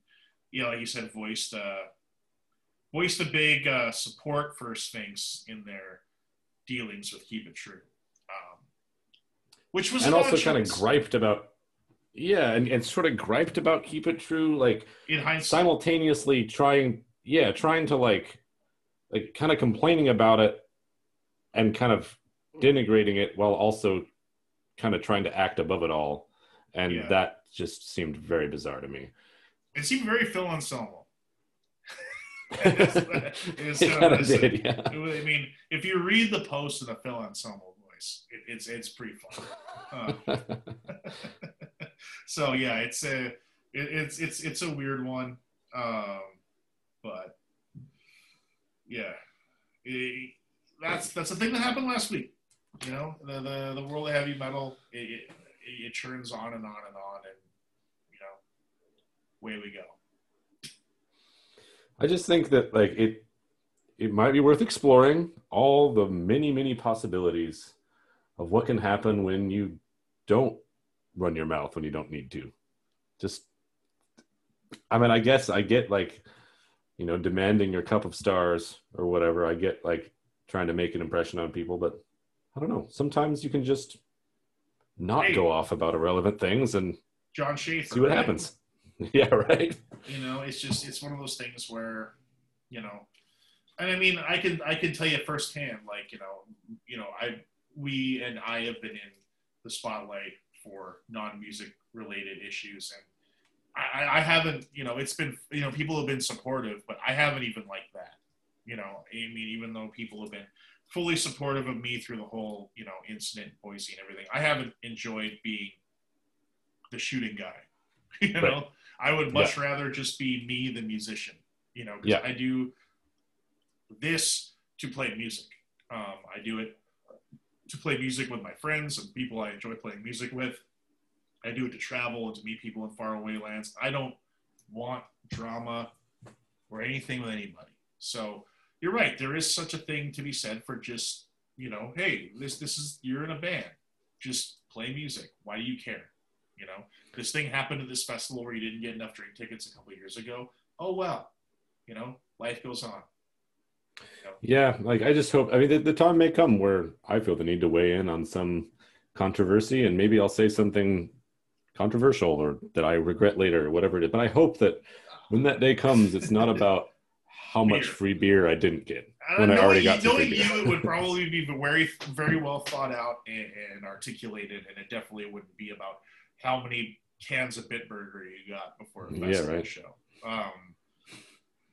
you know, like you said, voiced uh, voiced a big uh, support for Sphinx in their dealings with Keep It True, um, which was and also kind of griped about yeah and, and sort of griped about keep it true like in hindsight. simultaneously trying yeah trying to like like kind of complaining about it and kind of denigrating it while also kind of trying to act above it all and Yeah. that just seemed very bizarre to me It seemed very Phil Anselmo. It's- it's it kind kind of- of did yeah It I mean, if you read the post in the Phil Anselmo voice, it, it's it's pretty fun. Uh, so yeah, it's a it, it's it's it's a weird one, um, but yeah, that's that's the thing that happened last week. You know, the the, the world of heavy metal it, it, it churns on and on and on, and away we go. I just think that like it it might be worth exploring all the many many possibilities of what can happen when you don't run your mouth when you don't need to. Just I mean I guess I get like you know demanding your cup of stars or whatever. I get like trying to make an impression on people but I don't know. Sometimes you can just not Hey. go off about irrelevant things and John Schaefer. see what happens. yeah, right. you know it's just it's one of those things where you know and i mean i can i can tell you firsthand like you know you know i we and i have been in the spotlight for non-music related issues and I, I- haven't you know it's been you know people have been supportive but i haven't even like that you know i mean even though people have been fully supportive of me through the whole you know incident in boise and everything i haven't enjoyed being the shooting guy you know Right. I would much rather just be me, the musician. You know, 'cause Yeah. I do this to play music. Um, I do it to play music with my friends and people I enjoy playing music with. I do it to travel and to meet people in faraway lands. I don't want drama or anything with anybody. So you're right. There is such a thing to be said for just, you know, hey, this this is you're in a band. Just play music. Why do you care? You know, this thing happened at this festival where you didn't get enough drink tickets a couple years ago. Oh well, you know, life goes on. Yeah, like I just hope. I mean, the, the time may come where I feel the need to weigh in on some controversy, and maybe I'll say something controversial or that I regret later, or whatever it is. But I hope that when that day comes, it's not about how much beer. free beer I didn't get I when I already got you, free beer. you, it would probably be very, very well thought out and, and, articulated, and it definitely wouldn't be about how many cans of Bitburger you got before a festival yeah, right. show. Um,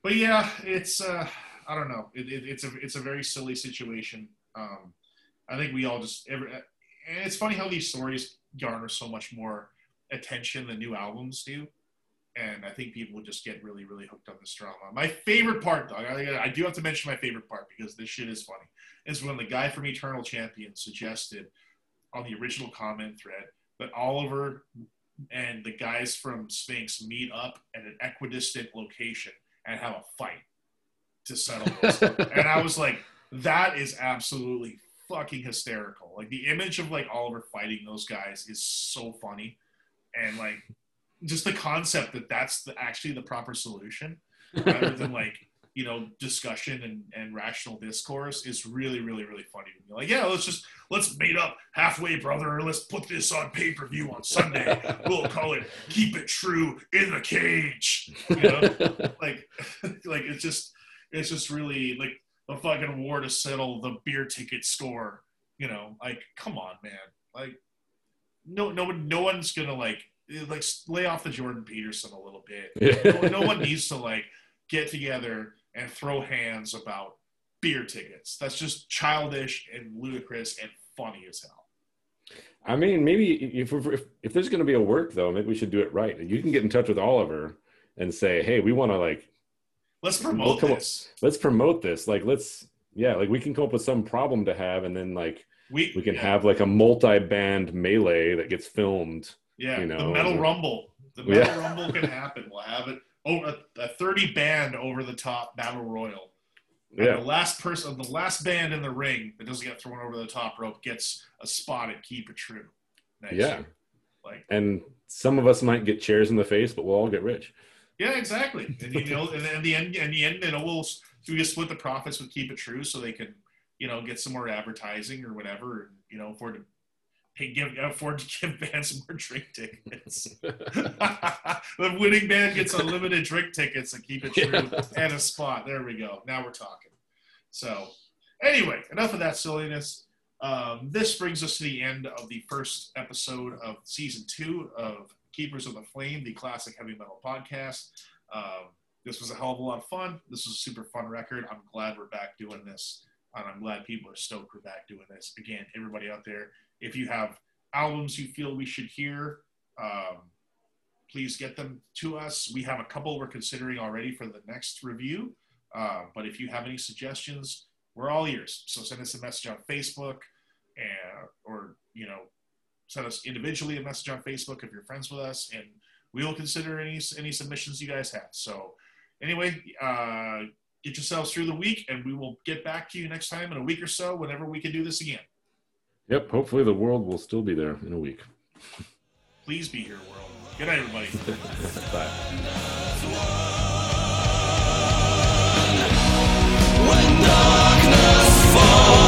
but yeah, it's uh, I don't know. It, it, it's a it's a very silly situation. Um, I think we all just every, and it's funny how these stories garner so much more attention than new albums do. And I think people just get really, really hooked on this drama. My favorite part, though, I, I do have to mention my favorite part because this shit is funny, is when the guy from Eternal Champion suggested on the original comment thread that Oliver and the guys from Sphinx meet up at an equidistant location and have a fight to settle this. and I was like, that is absolutely fucking hysterical. Like the image of like Oliver fighting those guys is so funny, and like just the concept that that's the, actually the proper solution rather than like you know discussion and, and rational discourse is really really really funny to me like yeah let's just let's meet up halfway brother let's put this on pay-per-view on sunday we'll call it keep it true in the cage you know like like it's just it's just really like a fucking war to settle the beer ticket score. You know, like come on, man. Like no no no one's gonna like like lay off the Jordan Peterson a little bit. no, no one needs to like get together and throw hands about beer tickets. That's just childish and ludicrous and funny as hell. I mean, maybe if if, if there's going to be a work though, maybe we should do it right. You can get in touch with Oliver and say, "Hey, we want to like let's promote we'll this. Up, let's promote this. Like let's yeah, like we can come up with some problem to have, and then like we we can yeah. have like a multi-band melee that gets filmed. Yeah, you know, the metal rumble. The metal yeah. rumble can happen. We'll have it. Oh, a, a thirty band over the top battle royal. And yeah. The last person, the last band in the ring that doesn't get thrown over the top rope gets a spot at Keep It True. yeah. Year. Like, and some of us might get chairs in the face, but we'll all get rich. Yeah, exactly. And you know, and in the end, in the end, you know, we'll we just split the profits with Keep It True, so they can, you know, get some more advertising or whatever, and you know, afford to pay, give afford to give bands some more drink tickets. the winning band gets unlimited drink tickets and Keep It True yeah. and a spot. There we go. Now we're talking. So, anyway, enough of that silliness. Um, this brings us to the end of the first episode of season two of Keepers of the Flame, the classic heavy metal podcast. Um, this was a hell of a lot of fun. This was a super fun record. I'm glad we're back doing this. And I'm glad people are stoked we're back doing this. Again, everybody out there, if you have albums you feel we should hear, um, please get them to us. We have a couple we're considering already for the next review. Uh, but if you have any suggestions, we're all ears. So send us a message on Facebook and, or, you know, send us individually a message on Facebook if you're friends with us, and we will consider any any submissions you guys have. So, anyway, uh, get yourselves through the week, and we will get back to you next time in a week or so, whenever we can do this again. Yep. Hopefully, the world will still be there in a week. Please be here, world. Good night, everybody. Bye. When darkness falls